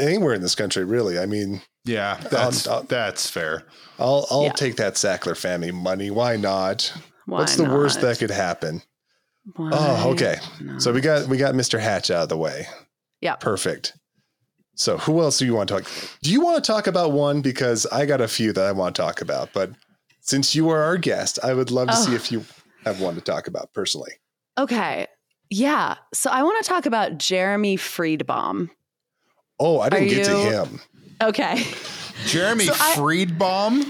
Anywhere in this country, really. I mean, Yeah, that's um, that's fair. I'll I'll Yeah. take that Sackler family money. Why not? Why What's the worst that could happen? Why Oh, okay. not? So we got we got Mr. Hatch out of the way. Yeah. Perfect. So who else do you want to talk? Do you want to talk about one? Because I got a few that I want to talk about. But since you are our guest, I would love to see Oh. if you have one to talk about personally. Okay. Yeah. So I want to talk about Jeremy Friedbaum. Oh, I didn't Are get to him. Okay. Jeremy So I- Friedbaum.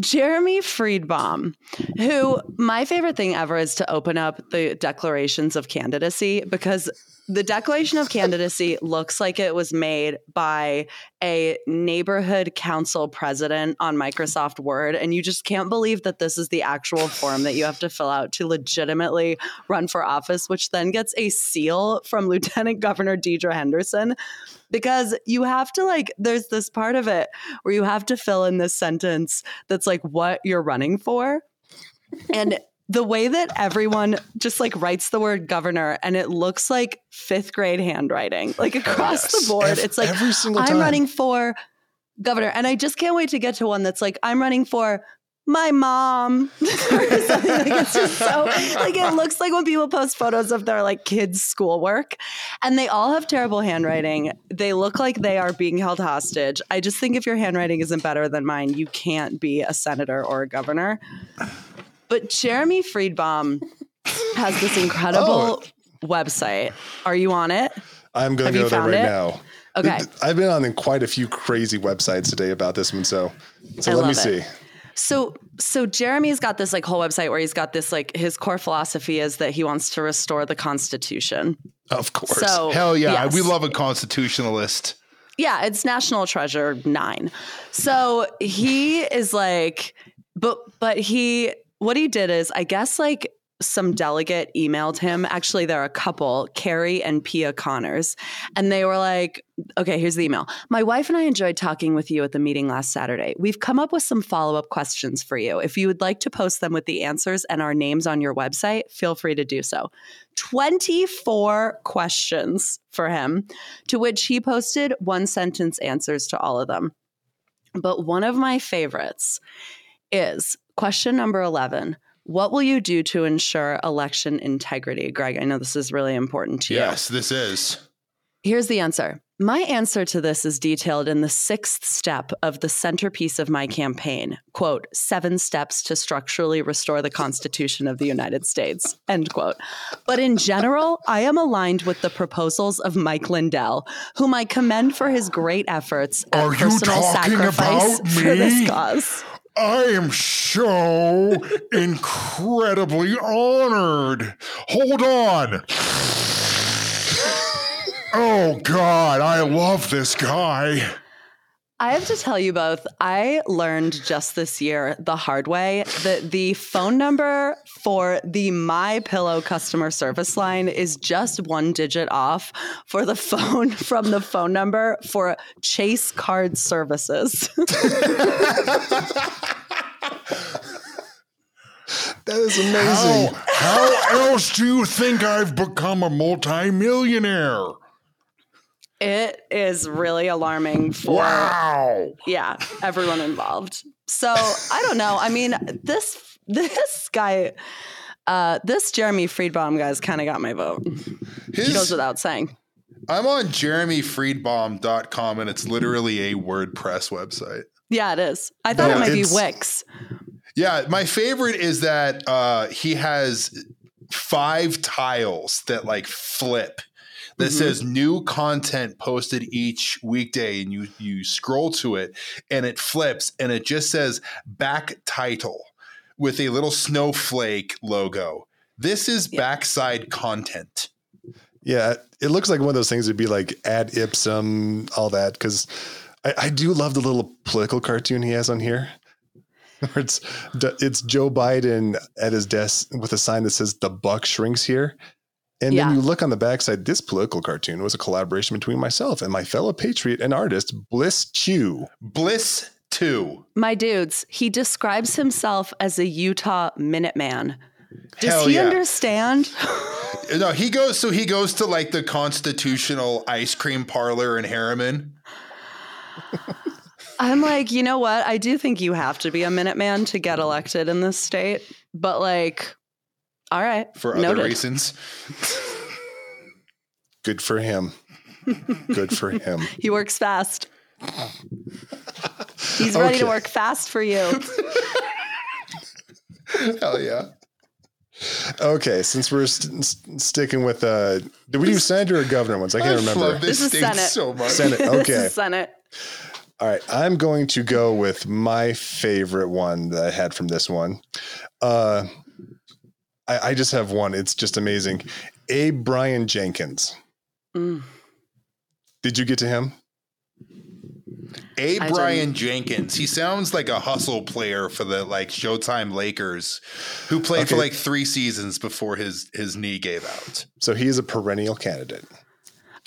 Jeremy Friedbaum, who my favorite thing ever is to open up the declarations of candidacy because the declaration of candidacy looks like it was made by a neighborhood council president on Microsoft Word. And you just can't believe that this is the actual form that you have to fill out to legitimately run for office, which then gets a seal from Lieutenant Governor Deidre Henderson. Because you have to, like, there's this part of it where you have to fill in this sentence that's like what you're running for. And the way that everyone just like writes the word governor and it looks like fifth grade handwriting, like oh, across yes. the board. Ev- it's like, every single I'm running for governor. And I just can't wait to get to one that's like, I'm running for my mom or something. Like it's just so like it looks like when people post photos of their like kids' schoolwork and they all have terrible handwriting. They look like they are being held hostage. I just think if your handwriting isn't better than mine, you can't be a senator or a governor. But Jeremy Friedbaum has this incredible oh. website. Are you on it? I'm going Have to you go there found right it? now. Okay. I've been on quite a few crazy websites today about this one. So, so I let me love see. So so Jeremy's got this like whole website where he's got this like his core philosophy is that he wants to restore the Constitution. Of course. So Hell yeah, yes. we love a constitutionalist. Yeah, it's National Treasure 9. So he is like but but he what he did is I guess like some delegate emailed him. Actually, there are a couple, Carrie and Pia Connors. And they were like, okay, here's the email. My wife and I enjoyed talking with you at the meeting last Saturday. We've come up with some follow up questions for you. If you would like to post them with the answers and our names on your website, feel free to do so. 24 questions for him, to which he posted one sentence answers to all of them. But one of my favorites is question number 11. What will you do to ensure election integrity? Greg, I know this is really important to you. Yes, this is. Here's the answer. My answer to this is detailed in the sixth step of the centerpiece of my campaign. Quote, seven steps to structurally restore the Constitution of the United States. End quote. But in general, I am aligned with the proposals of Mike Lindell, whom I commend for his great efforts you personal sacrifice for this cause. I am so incredibly honored. Hold on. Oh, God, I love this guy. I have to tell you both, I learned just this year the hard way that the phone number for the My Pillow customer service line is just one digit off for the phone from the phone number for Chase Card Services. that is amazing. How, how else do you think I've become a multimillionaire? It is really alarming for Wow. yeah, everyone involved. So I don't know. I mean, this this guy, uh, this Jeremy Friedbaum guy's kind of got my vote. His- Goes without saying. I'm on jeremyfriedbaum.com and it's literally a WordPress website. Yeah, it is. I thought No, it might be Wix. Yeah, my favorite is that uh, he has five tiles that like flip that Mhm. says new content posted each weekday and you you scroll to it and it flips and it just says back title with a little snowflake logo. This is Yeah. backside content. Yeah, it looks like one of those things would be like ad ipsum, all that. Because I, I do love the little political cartoon he has on here. It's it's Joe Biden at his desk with a sign that says "The buck shrinks here," And Yeah. then you look on the backside, this political cartoon was a collaboration between myself and my fellow patriot and artist, Bliss Chew. Bliss 2. My dudes, he describes himself as a Utah Minuteman. Does Hell he yeah. understand? No, he goes. So he goes to like the constitutional ice cream parlor in Herriman. I'm like, you know what? I do think you have to be a Minuteman to get elected in this state. But like, all right. for other noted. reasons. Good for him. Good for him. He works fast. He's ready to work fast for you. Hell yeah. Okay, since we're st- st- sticking with uh did we do senator or governor ones? I can't I remember. love this, This is state Senate. so much. Senate. This Okay. is Senate. All right, I'm going to go with my favorite one that I had from this one. Uh, I, I just have one. It's just amazing. A. Brian Jenkins. Mm. Did you get to him? A. I Brian Jenkins. He sounds like a hustle player for the like Showtime Lakers, who played for like three seasons before his his knee gave out. So he is a perennial candidate.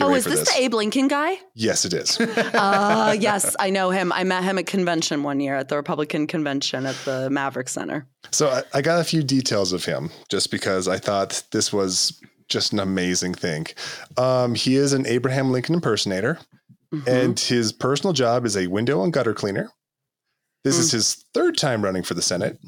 Oh, is for this, the Abe Lincoln guy? Yes, it is. Uh, yes, I know him. I met him at convention one year at the Republican convention at the Maverik Center. So I, I got a few details of him just because I thought this was just an amazing thing. Um, he is an Abraham Lincoln impersonator, Mhm. and his personal job is a window and gutter cleaner. This is his third time running for the Senate.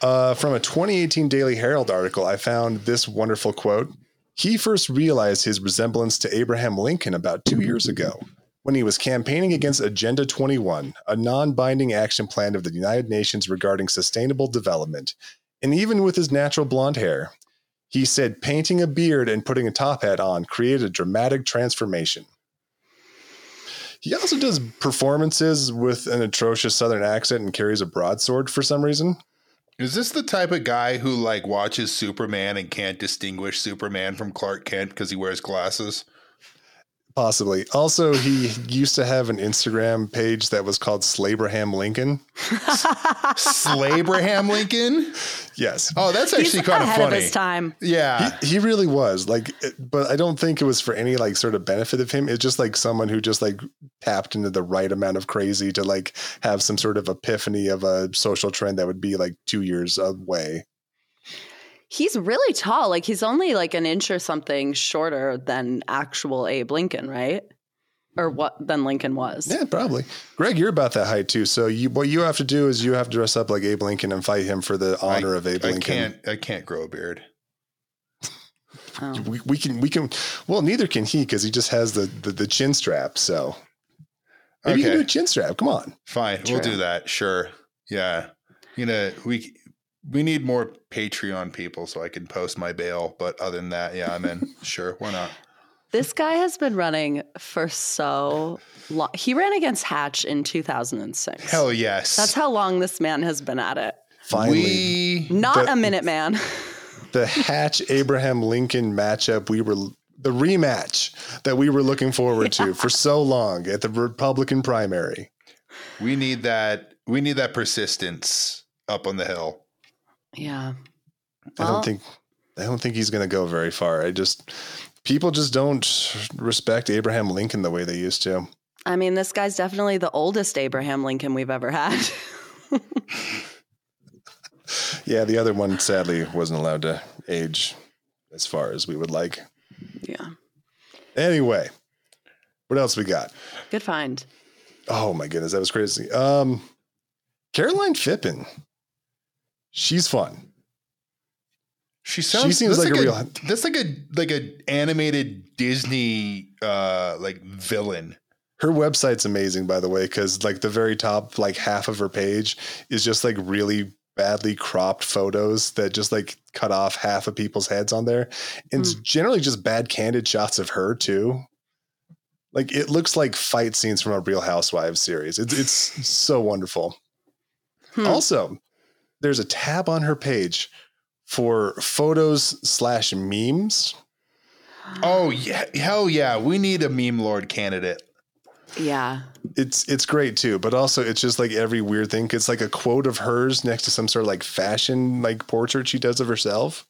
Uh, from a 2018 Daily Herald article, I found this wonderful quote. He first realized his resemblance to Abraham Lincoln about two years ago when he was campaigning against Agenda 21, a non binding action plan of the United Nations regarding sustainable development. And even with his natural blonde hair, he said painting a beard and putting a top hat on created a dramatic transformation. He also does performances with an atrocious southern accent and carries a broadsword for some reason. Is this the type of guy who like watches Superman and can't distinguish Superman from Clark Kent because he wears glasses? Possibly. Also, he used to have an Instagram page that was called Slabraham Lincoln. Slabraham Lincoln? Yes. Oh, that's He's actually kind of funny. of his time. Yeah. He, he really was like, it- but I don't think it was for any like sort of benefit of him. It's just like someone who just like tapped into the right amount of crazy to like have some sort of epiphany of a social trend that would be like two years away. He's really tall. Like he's only like an inch or something shorter than actual Abe Lincoln, right? Or what than Lincoln was. Yeah, probably. Greg, you're about that height too. So you, what you have to do is you have to dress up like Abe Lincoln and fight him for the honor I, of Abe I Lincoln. can't I can't grow a beard. Oh. We, we can, we can, well, neither can he because he just has the, the, the chin strap. So maybe you can do a chin strap. Come on. Fine, we'll do that. Sure. Yeah. You know, we we need more Patreon people so I can post my bail. But other than that, yeah, I'm in. sure, why not? This guy has been running for so long. He ran against Hatch in 2006. Hell yes. That's how long this man has been at it. Finally, we Not The- a minute man. the Hatch Abraham Lincoln matchup we were the rematch that we were looking forward to for so long at the Republican primary. we need that we need that persistence up on the hill. Yeah. I don't think I don't think he's going to go very far. I just people just don't respect Abraham Lincoln the way they used to. I mean, this guy's definitely the oldest Abraham Lincoln we've ever had. Yeah, the other one sadly wasn't allowed to age as far as we would like. yeah. Anyway, what else we got? Good find. Oh my goodness, that was crazy. Um, Caroline Phippen, she's fun. She sounds. She seems that's like a real- That's like a like a animated Disney uh like villain. Her website's amazing, by the way, because like the very top, like half of her page is just like really badly cropped photos that just like cut off half of people's heads on there. And it's generally just bad candid shots of her too. Like it looks like fight scenes from a Real Housewives series. It's it's so wonderful. Hmm. Also, there's a tab on her page for photos slash memes. Oh yeah, hell yeah! We need a meme lord candidate. Yeah. It's it's great too, but also it's just like every weird thing. It's like a quote of hers next to some sort of like fashion like portrait she does of herself.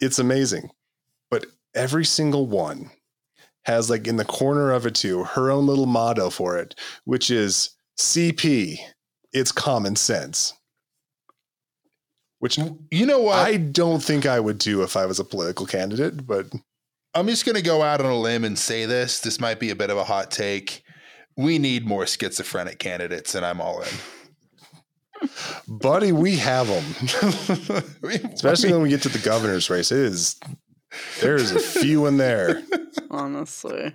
It's amazing. but every single one has like in the corner of it too her own little motto for it, which is CP. It's common sense. Which You know what? I don't think I would do if I was a political candidate, but I'm just going to go out on a limb and say this. This might be a bit of a hot take. We need more schizophrenic candidates, and I'm all in. buddy, we have them. Especially when we get to the governor's race. It is there's a few in there. Honestly.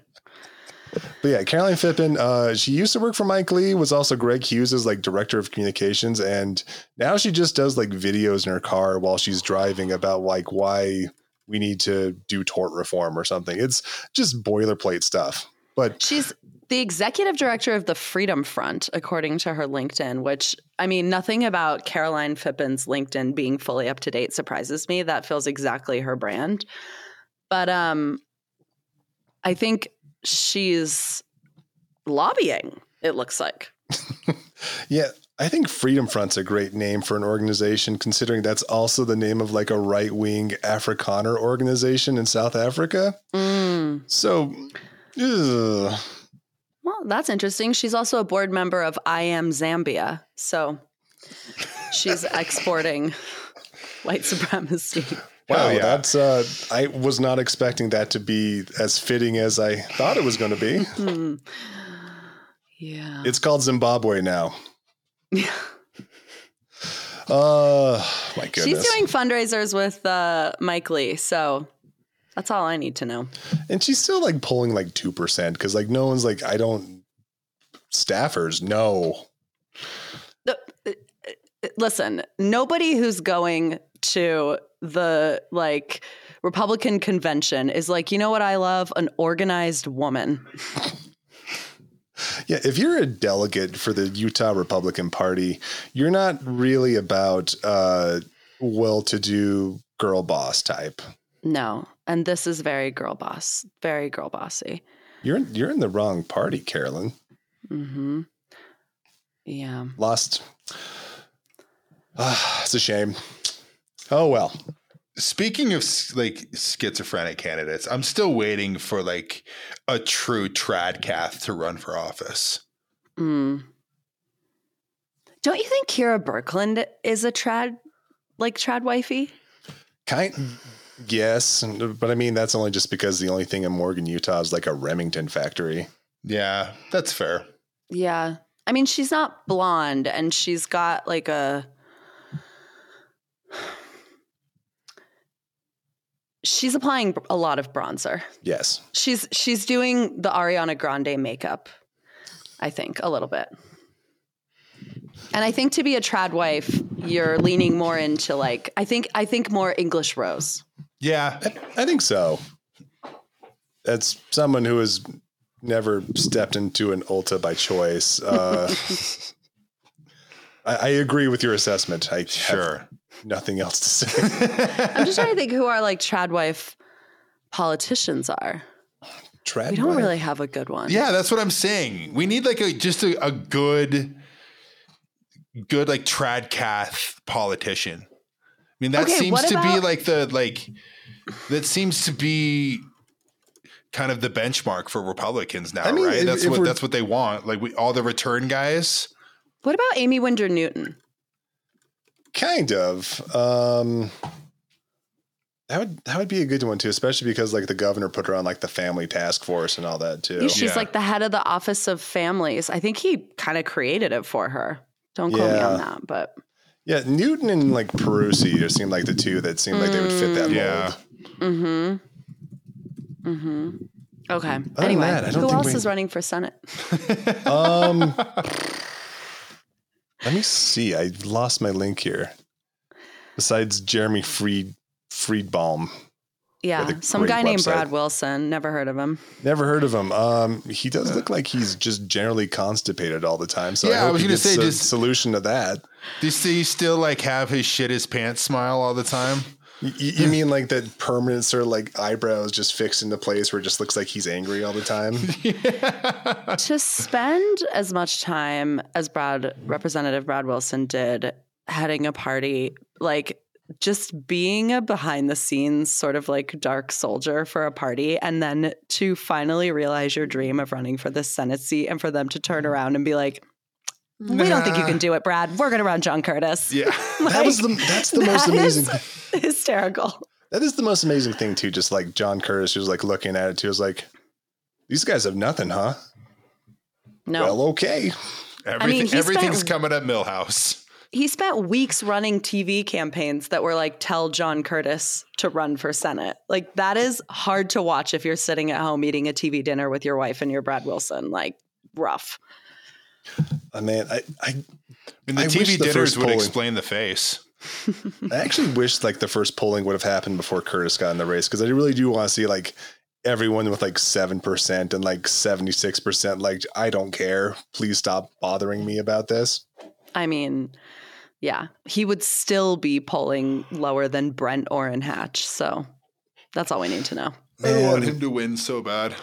But yeah, Caroline Phippen, uh, she used to work for Mike Lee, was also Greg Hughes' like director of communications, and now she just does like videos in her car while she's driving about like why we need to do tort reform or something. It's just boilerplate stuff. But She's the executive director of the Freedom Front, according to her LinkedIn, which I mean, nothing about Caroline Phippen's LinkedIn being fully up to date surprises me. That feels exactly her brand. But um I think she's lobbying, it looks like. yeah, I think Freedom Front's a great name for an organization, considering that's also the name of like a right wing Afrikaner organization in South Africa. Mm. So, ugh. Well, that's interesting. She's also a board member of I Am Zambia. So she's exporting white supremacy. Wow, Hell yeah. that's uh I was not expecting that to be as fitting as I thought it was going to be. Hmm. Yeah. It's called Zimbabwe now. Yeah. Uh my goodness. She's doing fundraisers with uh, Mike Lee. So that's all I need to know. and she's still like pulling like 2% cuz like no one's like I don't staffers no. The- uh, uh, Listen, nobody who's going to the like Republican convention is like, you know what I love? An organized woman. Yeah, if you're a delegate for the Utah Republican Party, you're not really about uh well-to-do girl boss type. No. And this is very girl boss, very girl bossy. You're you're in the wrong party, Carolyn. Mm-hmm. Yeah. Lost. Ah, it's a shame. Oh well. Speaking of like schizophrenic candidates, I'm still waiting for like a true tradcath to run for office. Mm. Don't you think Kera Birkeland is a trad, like trad wifey? Kind yes, and- but I mean that's only just because the only thing in Morgan, Utah is like a Remington factory. Yeah, that's fair. Yeah. I mean, she's not blonde and she's got like a. She's applying a lot of bronzer. Yes. She's she's doing the Ariana Grande makeup, I think, a little bit. And I think to be a trad wife, you're leaning more into like I think I think more English rose. Yeah, I think so. As someone who has never stepped into an Ulta by choice, uh, I, I agree with your assessment. I have sure. Nothing else to say. I'm just trying to think who our like trad wife politicians are. Trad We don't wife. really have a good one. Yeah, that's what I'm saying. We need like a just a, a good, good like tradcath politician. I mean, that Okay, seems what to be like the like that seems to be kind of the benchmark for Republicans now, I mean, right? if- that's if what that's what they want. Like we all the return guys. What about Aimee Winder Newton? Kind of. Um, that would that would be a good one too, especially because like the governor put her on like the family task force and all that too. She's Yeah. like the head of the Office of Families. I think he kind of created it for her. Don't quote me on that, but Yeah, Newton and like Perusi just seemed like the two that seemed like they would fit that mold. Yeah. mm-hmm. Mm-hmm. Okay. than anyway, that, I don't who think else we- is running for Senate? Um, let me see. I lost my link here. Besides Jeremy Fried Friedbaum, Yeah, some great guy named. Brad Wilson. Never heard of him. never heard of him. Um, he does look like he's just generally constipated all the time. So Yeah, I, I was he gonna say, a just- solution to that. Does he still like have his shit his pants smile all the time? Y- y- You mean like that permanent sort of like eyebrows just fixed into place where it just looks like he's angry all the time? to spend as much time as Brad Representative Brad Wilson did heading a party, like just being a behind the scenes sort of like dark soldier for a party and then to finally realize your dream of running for the Senate seat and for them to turn around and be like, we don't think you can do it, Brad. We're going to run John Curtis. Yeah. that was the that's the most amazing. is hysterical. That is the most amazing thing too. Just like John Curtis, who was like looking at it too, was like, "These guys have nothing, huh? No. Well, okay." Everything, he everything's spent- coming at Milhouse. he spent weeks running TV campaigns that were like, tell John Curtis to run for Senate. Like, that is hard to watch if you're sitting at home eating a TV dinner with your wife and your Brad Wilson. Like, rough. I mean, I, I I mean, the I wish TV the dinners first would polling- explain the face. I actually wish like the first polling would have happened before Curtis got in the race because I really do want to see like everyone with like seven percent and like seventy six percent. Like, I don't care. Please stop bothering me about this. I mean, yeah, he would still be polling lower than Brent Orrin Hatch. So that's all we need to know. I want him to win so bad.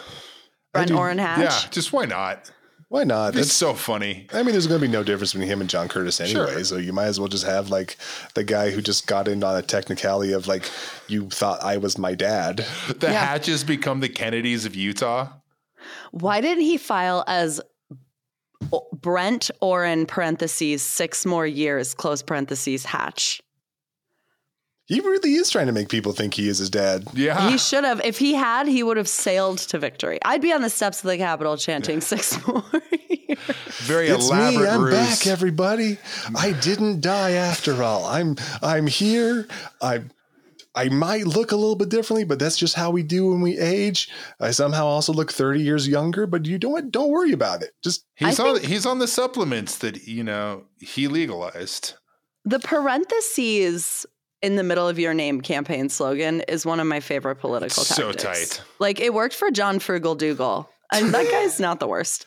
Brent do- Orrin Hatch. Yeah, just why not? Why not? It's That's so funny. I mean, there's going to be no difference between him and John Curtis anyway. Sure. So you might as well just have like the guy who just got in on a technicality of like, you thought I was my dad. The Yeah. Hatches become the Kennedys of Utah. Why didn't he file as O- Brent Orrin parentheses six more years close parentheses Hatch? He really is trying to make people think he is his dad. Yeah. He should have. If he had, he would have sailed to victory. I'd be on the steps of the Capitol chanting six more years. Very It's elaborate me. I'm ruse. back, everybody. I didn't die after all. I'm I'm here. I I might look a little bit differently, but that's just how we do when we age. I somehow also look 30 years younger, but you don't don't worry about it. Just He's I on he's on the supplements that, you know, he legalized. The parentheses in the middle of your name campaign slogan is one of my favorite political So tactics. tight. Like it worked for John Frugal Dougall. And that guy's not the worst.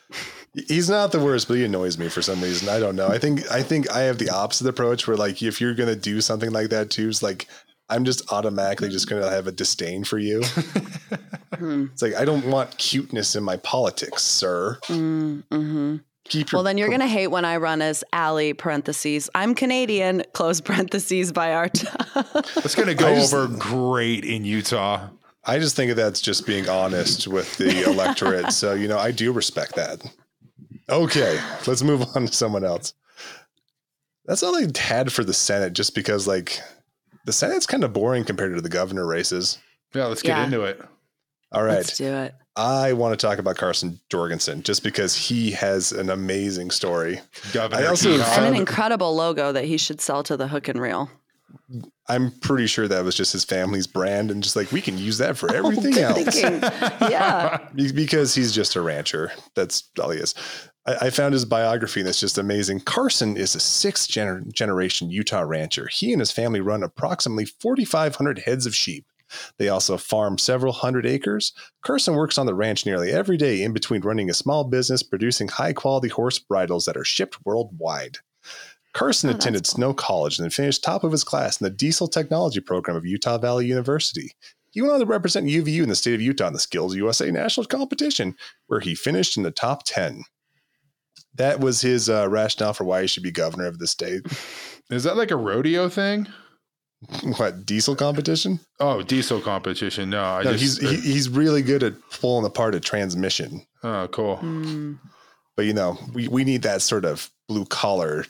He's not the worst, but he annoys me for some reason. I don't know. I think I think I have the opposite approach where like if you're gonna do something like that too, it's like I'm just automatically just gonna have a disdain for you. Hmm. It's like I don't want cuteness in my politics, sir. Mm, mhm. Keep your Well, then you're going to hate when I run as Ali, parentheses. I'm Canadian, close parentheses by our time. It's going to go just- over great in Utah. I just think of that's just being honest with the electorate. So, you know, I do respect that. Okay, let's move on to someone else. That's all I had for the Senate, just because, like, the Senate's kind of boring compared to the governor races. Yeah, let's get Yeah. into it. All right. Let's do it. I want to talk about Carson Jorgensen just because he has an amazing story. Governor I also And found- an incredible logo that he should sell to the hook and reel. I'm pretty sure that was just his family's brand and just like we can use that for oh, everything Good else. thinking. yeah. Because he's just a rancher. That's all he is. I, I found his biography and it's just amazing. Carson is a sixth gener- generation Utah rancher. He and his family run approximately 4,500 heads of sheep. They also farm several hundred acres. Carson works on the ranch nearly every day in between running a small business producing high quality horse bridles that are shipped worldwide. Carson Oh, that's attended Snow College and then finished top of his class in the diesel technology program of Utah Valley University. He went on to represent UVU in the state of Utah in the Skills USA National Competition, where he finished in the top 10. That was his uh, rationale for why he should be governor of the state. Is that like a rodeo thing? what, diesel competition? Oh, diesel competition. No, I no, just. he's he, he's really good at pulling apart a transmission. oh, cool. Mm. But, you know, we, we need that sort of blue collar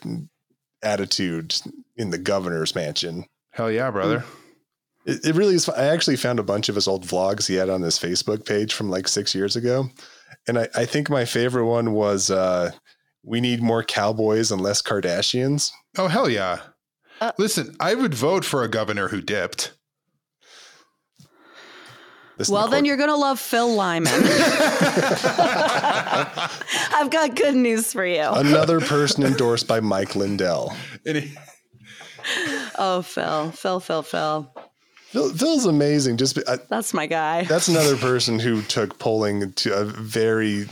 attitude in the governor's mansion. Hell yeah, brother. It, it really is. fun. I actually found a bunch of his old vlogs he had on his Facebook page from like six years ago. And I, I think my favorite one was uh, We Need More Cowboys and Less Kardashians. Oh, hell yeah. Uh, Listen, I would vote for a governor who dipped. Listen to Well, then you're going to love Phil Lyman. I've got good news for you. another person endorsed by Mike Lindell. Oh, Phil. Phil, Phil, Phil. Phil, Phil's amazing. Just be- I, That's my guy. that's another person who took polling to a very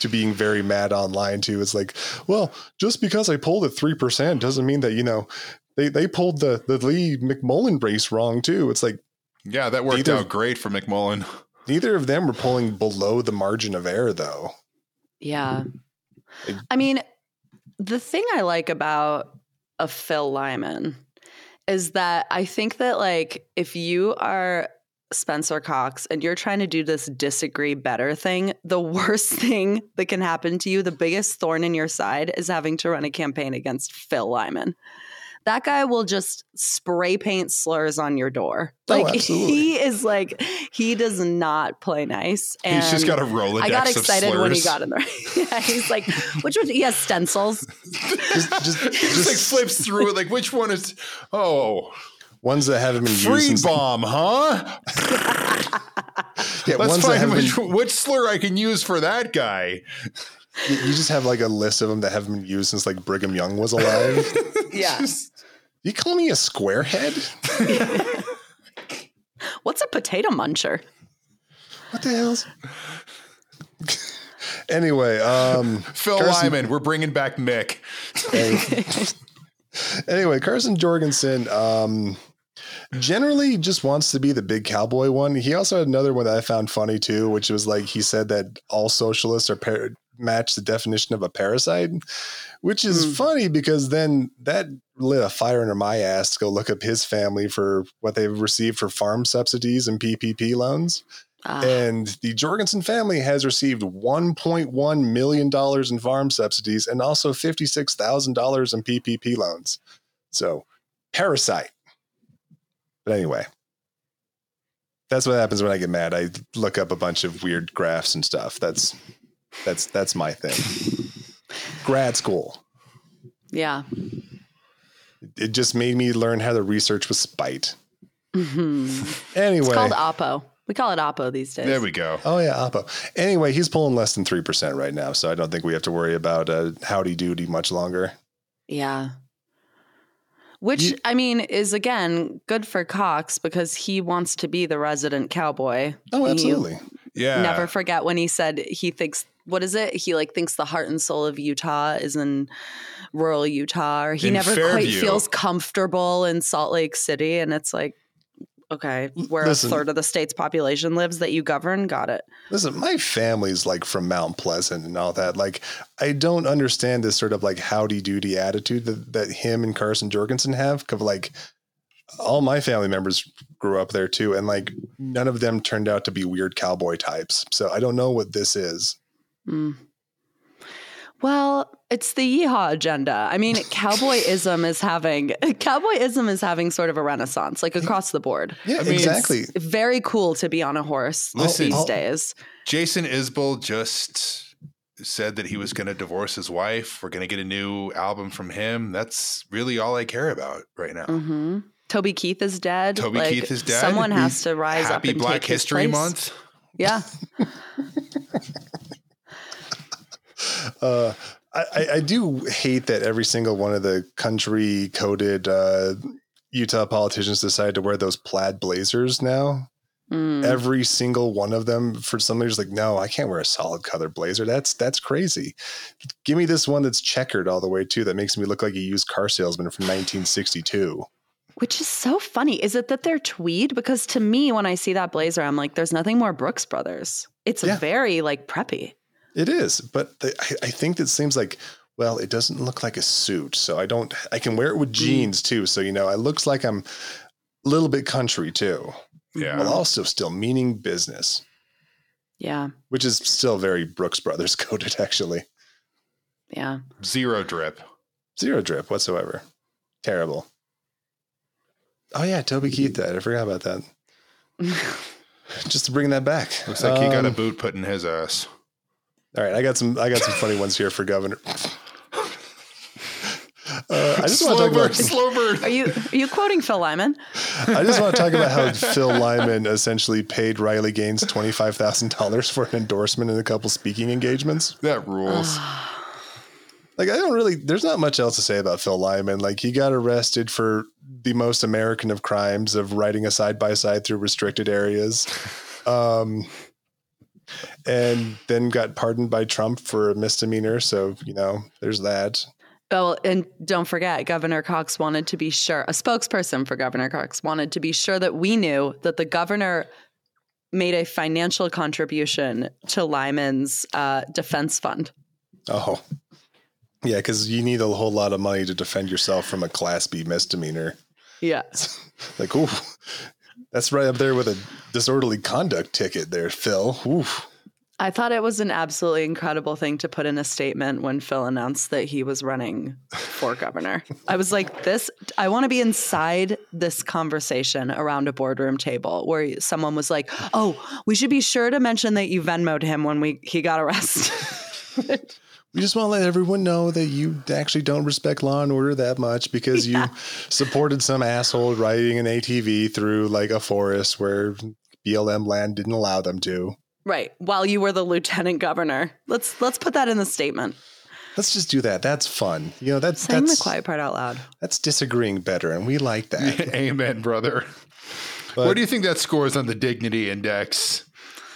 to being very mad online too. It's like, well, just because I polled at three percent doesn't mean that you know they they pulled the the Lee McMullin race wrong too. It's like yeah, that worked Either- out great for McMullin. neither of them were pulling below the margin of error though. Yeah. It- I mean, the thing I like about a Phil Lyman is that I think that like if you are Spencer Cox and you're trying to do this disagree better thing, the worst thing that can happen to you, the biggest thorn in your side is having to run a campaign against Phil Lyman. That guy will just spray paint slurs on your door. Oh, Like absolutely. he is like he does not play nice. And He's just got a Rolodex I got excited when he got in there. yeah, he's like, which one? He has stencils. Just, just, Just like just flips through it. Like, which one is? Oh, ones that haven't been used. free since- bomb, huh? Yeah, Let's ones find haven't which, been, which slur I can use for that guy. you you just have like a list of them that haven't been used since like Brigham Young was alive. Yeah. You call me a squarehead? What's a potato muncher? What the hell's? anyway, um, Phil Carson- Lyman, we're bringing back Mick. anyway, Carson Jorgensen um, generally just wants to be the big cowboy one. He also had another one that I found funny too, which was like he said that all socialists are par- match the definition of a parasite, which is Hmm. funny because then that lit a fire under my ass to go look up his family for what they've received for farm subsidies and PPP loans. Ah, And the Jorgensen family has received $1.1 million in farm subsidies and also $56,000 in PPP loans. So, parasite. But anyway, that's what happens when I get mad. I look up a bunch of weird graphs and stuff. That's that's that's my thing. Grad school. yeah. It just made me learn how to research with spite. Mhm. Anyway, It's called Oppo. We call it Oppo these days. There we go. Oh yeah, Oppo. Anyway, he's pulling less than three percent right now, so I don't think we have to worry about uh, howdy doody much longer. Yeah. Which You- I mean is again good for Cox because he wants to be the resident cowboy. Oh, He- absolutely. Yeah. Never forget when he said he thinks what is it? He like thinks the heart and soul of Utah is in rural Utah, or he In never quite feels comfortable in Salt Lake City. And it's like, okay, where Listen. a third of the state's population lives that you govern, got it. Listen, my family's like from Mount Pleasant and all that. Like, I don't understand this sort of like howdy doody attitude that, that him and Carson Jorgensen have. Cause like all my family members grew up there too, and like none of them turned out to be weird cowboy types. So I don't know what this is. Mm. Well, it's the yeehaw agenda. I mean, cowboyism is having cowboyism is having sort of a renaissance, like across the board. Yeah, I mean, exactly. Very cool to be on a horse Listen, these I'll- days. Jason Isbell just said that he was going to divorce his wife. We're going to get a new album from him. That's really all I care about right now. hmm Toby Keith is dead. Toby Like, Keith is dead. Someone has to rise up Happy and Black take his History place. Month. Yeah. Uh, I, I- do hate that every single one of the country coded uh, Utah politicians decided to wear those plaid blazers now. Mm. Every single one of them, for some reason, like, no, I can't wear a solid color blazer. That's that's crazy. Give me this one that's checkered all the way too. That makes me look like a used car salesman from 1962. Which is so funny. Is it that they're tweed? Because to me, when I see that blazer, I'm like, there's nothing more Brooks Brothers. It's Yeah. very like preppy. It is, but the, I, I think that seems like well, it doesn't look like a suit, so I don't. I can wear it with jeans too, so you know, it looks like I'm a little bit country too. Yeah. while also still meaning business, Yeah. which is still very Brooks Brothers coded, actually. Yeah. Zero drip. Zero drip whatsoever. Terrible. Oh yeah, Toby Keith died. I forgot about that. Just to bring that back. Looks like he got a Um, boot put in his ass. All right, I got some. I got some funny ones here for governor. Uh, I just want to slow talk bird, about. slow bird. Are you are you quoting Phil Lyman? I just want to talk about how Phil Lyman essentially paid Riley Gaines twenty five thousand dollars for an endorsement and a couple speaking engagements. That rules. Like I don't really there's not much else to say about Phil Lyman. Like he got arrested for the most American of crimes of riding a side by side through restricted areas. Um and then got pardoned by Trump for a misdemeanor. So, you know, there's that. Oh, and don't forget, Governor Cox wanted to be sure, a spokesperson for Governor Cox wanted to be sure that we knew that the governor made a financial contribution to Lyman's uh, defense fund. Oh. Yeah, because you need a whole lot of money to defend yourself from a class B misdemeanor. Yeah. Like, ooh, that's right up there with a disorderly conduct ticket there, Phil. Ooh. I thought it was an absolutely incredible thing to put in a statement when Phil announced that he was running for governor. I was like, this, I want to be inside this conversation around a boardroom table where someone was like, oh, we should be sure to mention that you Venmoed him when we he got arrested. We just want to let everyone know that you actually don't respect law and order that much because Yeah. you supported some asshole riding an ATV through like a forest where BLM land didn't allow them to. right. While you were the lieutenant governor. Let's let's put that in the statement. Let's just do that. That's fun. You know, that's Saying the quiet part out loud. that's disagreeing better, and we like that. Amen, brother. But- Where do you think that scores on the dignity index?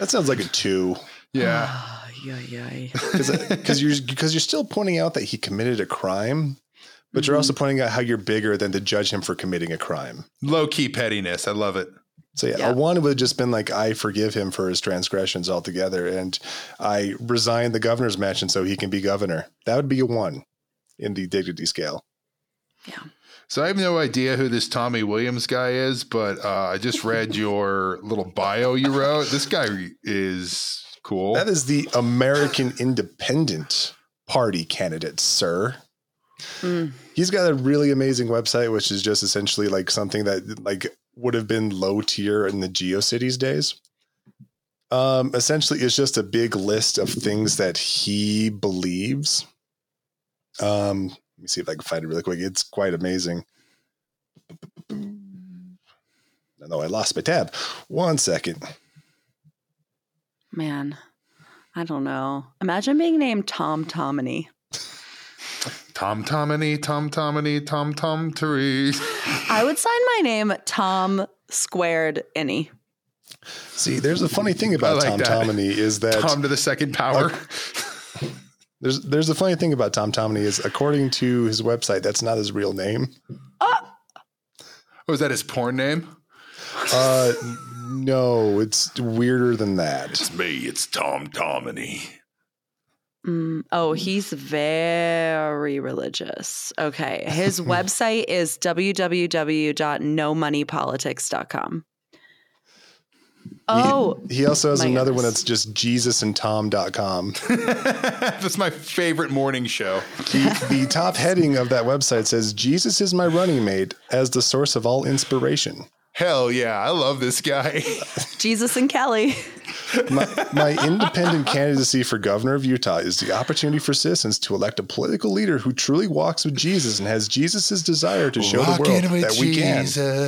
that sounds like a two. Yeah. yeah, yeah. because you're because you're still pointing out that he committed a crime, but you're also pointing out how you're bigger than to judge him for committing a crime. Low key pettiness. I love it. So yeah, Yeah. a one would have just been like, I forgive him for his transgressions altogether, and I resign the governor's mansion so he can be governor. That would be a one in the dignity scale. Yeah. So I have no idea who this Tommy Williams guy is, but uh, I just read your little bio you wrote. This guy is cool. That is the American Independent Party candidate, sir. Mm. He's got a really amazing website, which is just essentially like something that like would have been low tier in the GeoCities days. Um, essentially, it's just a big list of things that he believes. Um, let me see if I can find it really quick. It's quite amazing. No, I lost my tab. One second. Man, I don't know. Imagine being named Tom Tomini. Tom Tomini, Tom Tomini, Tom Tom Tari. I would sign my name Tom Squared Any. See, there's a funny thing about like Tom that. Tomini is that Tom to the second power. there's there's a funny thing about Tom Tomini is according to his website, that's not his real name. Oh, was that his porn name? Uh, no, it's weirder than that. It's me. It's Tom Tomini. Mm, oh, he's very religious. Okay. His website is www.nomoneypolitics.com. Oh, He also has my another one that's just jesusandtom.com. That's my favorite morning show. The, the top heading of that website says, Jesus is my running mate as the source of all inspiration. Hell yeah, I love this guy. Jesus and Kelly. My, my independent candidacy for governor of Utah is the opportunity for citizens to elect a political leader who truly walks with Jesus and has Jesus' desire to show the world that we can,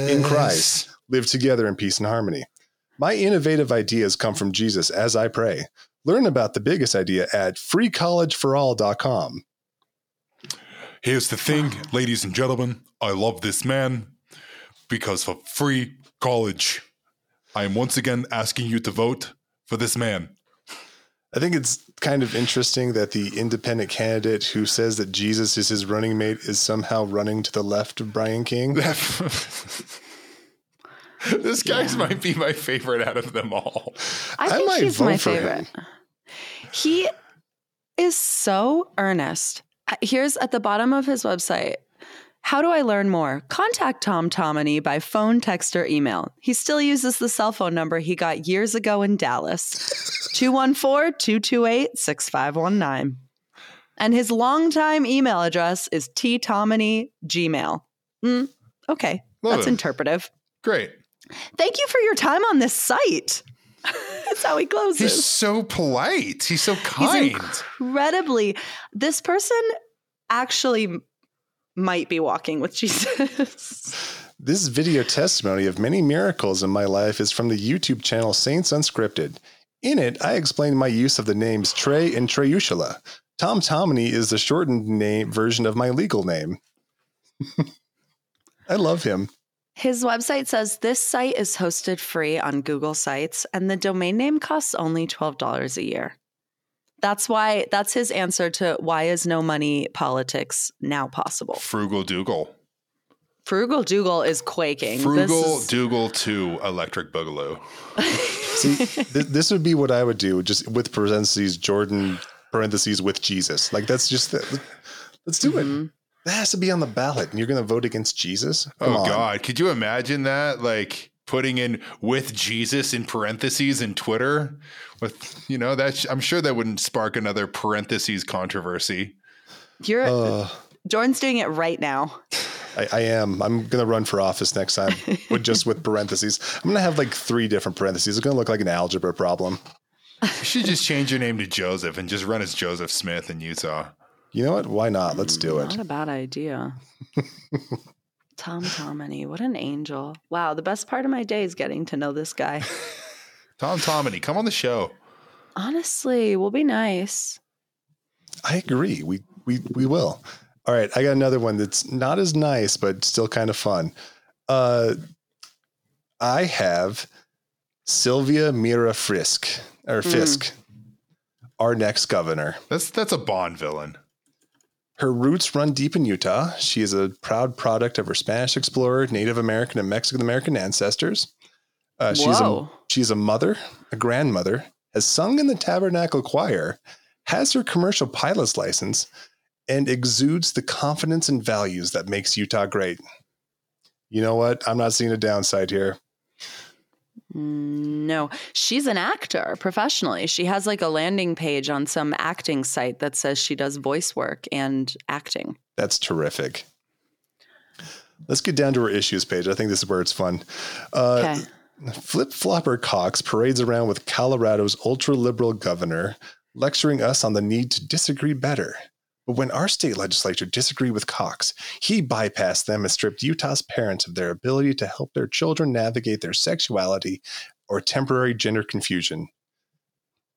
in Christ, live together in peace and harmony. My innovative ideas come from Jesus as I pray. Learn about the biggest idea at freecollegeforall.com. Here's the thing, ladies and gentlemen. I love this man because for free college, I am once again asking you to vote for this man. I think it's kind of interesting that the independent candidate who says that Jesus is his running mate is somehow running to the left of Brian King. this guy's might be my favorite out of them all. I I think might he's vote my for him. favorite. He is so earnest. Here's at the bottom of his website. How do I learn more? Contact Tom Tomini by phone, text, or email. He still uses the cell phone number he got years ago in Dallas 214 228 6519. And his longtime email address is ttomini gmail. Mm, okay, Love that's him. interpretive. Great. Thank you for your time on this site. That's how he closes. He's so polite. He's so kind. He's incredibly. This person actually might be walking with Jesus. This video testimony of many miracles in my life is from the YouTube channel Saints Unscripted. In it, I explain my use of the names Trey and Treyushula. Tom Tomini is the shortened name version of my legal name. I love him. His website says this site is hosted free on Google Sites, and the domain name costs only twelve dollars a year. That's why. That's his answer to why is no money politics now possible. Frugal Dougall. Frugal Dougall is quaking. Frugal is- Dougall 2 Electric Boogaloo. See, th- this would be what I would do, just with parentheses Jordan parentheses with Jesus. Like that's just the, let's do it. Mhm. That has to be on the ballot, and you're going to vote against Jesus? Come oh on. God, could you imagine that? Like putting in with Jesus in parentheses in Twitter, with you know that I'm sure that wouldn't spark another parentheses controversy. You're Uh, Jordan's doing it right now. I, I am. I'm going to run for office next time, with just with parentheses. I'm going to have like three different parentheses. It's going to look like an algebra problem. You should just change your name to Joseph and just run as Joseph Smith in Utah. You know what? Why not? Let's do it. Not a bad idea. Tom Tomany, what an angel. Wow, the best part of my day is getting to know this guy. Tom Tomany, come on the show. Honestly, we'll be nice. I agree. We we we will. All right, I got another one that's not as nice, but still kind of fun. Uh, I have Sylvia Miera Frisk or Fisk, our next governor. That's that's a Bond villain. Her roots run deep in Utah. She is a proud product of her Spanish explorer, Native American, and Mexican American ancestors. Uh, she's a she's a mother, a grandmother, has sung in the Tabernacle Choir, has her commercial pilot's license, and exudes the confidence and values that makes Utah great. You know what? I'm not seeing a downside here. No, she's an actor professionally. She has like a landing page on some acting site that says she does voice work and acting. That's terrific. Let's get down to her issues page. I think this is where it's fun. Uh, Okay. Flip Flopper Cox parades around with Colorado's ultra liberal governor, lecturing us on the need to disagree better. But when our state legislature disagreed with Cox, he bypassed them and stripped Utah's parents of their ability to help their children navigate their sexuality or temporary gender confusion.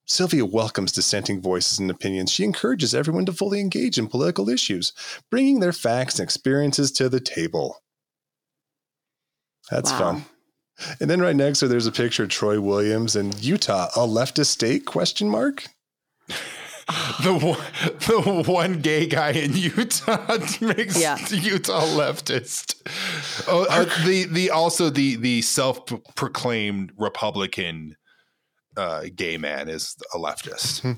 Sylvia welcomes dissenting voices and opinions. She encourages everyone to fully engage in political issues, bringing their facts and experiences to the table. That's Wow. fun. And then right next to her, there's a picture of Troy Williams and Utah, a leftist state? Question mark. The one, the one gay guy in Utah makes Yeah. Utah leftist. Oh, uh, the the also the the self proclaimed Republican uh, gay man is a leftist.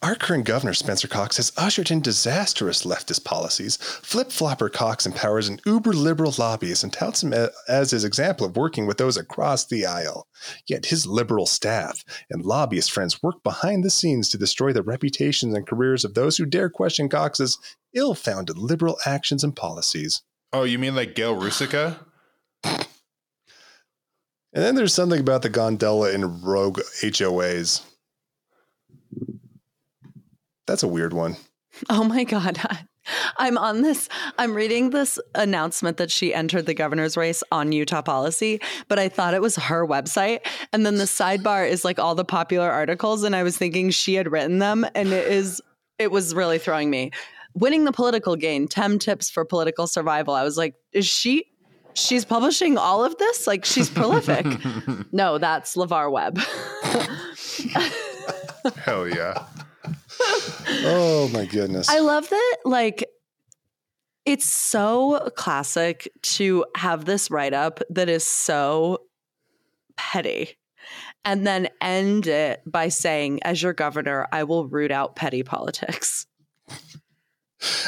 Our current governor, Spencer Cox, has ushered in disastrous leftist policies. Flip Flopper Cox empowers an uber liberal lobbyist and touts him as his example of working with those across the aisle. Yet his liberal staff and lobbyist friends work behind the scenes to destroy the reputations and careers of those who dare question Cox's ill founded liberal actions and policies. Oh, you mean like Gail Ruzicka? And then there's something about the gondola in rogue HOAs. That's a weird one. Oh my God. I'm on this. I'm reading this announcement that she entered the governor's race on Utah policy, but I thought it was her website. And then the sidebar is like all the popular articles. And I was thinking she had written them. And it is, it was really throwing me. Winning the political game, 10 tips for political survival. I was like, is she, she's publishing all of this? Like she's prolific. no, that's LaVarr Webb. Hell yeah. Oh my goodness. I love that, like, it's so classic to have this write up that is so petty and then end it by saying, as your governor, I will root out petty politics.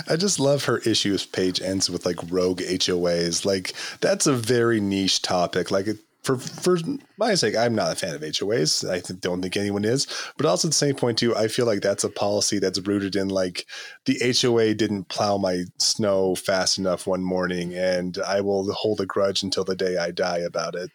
I just love her issues page ends with like rogue HOAs. Like that's a very niche topic. Like it, for for my sake, I'm not a fan of HOAs. I don't think anyone is. But also at the same point too, I feel like that's a policy that's rooted in like the HOA didn't plow my snow fast enough one morning, and I will hold a grudge until the day I die about it.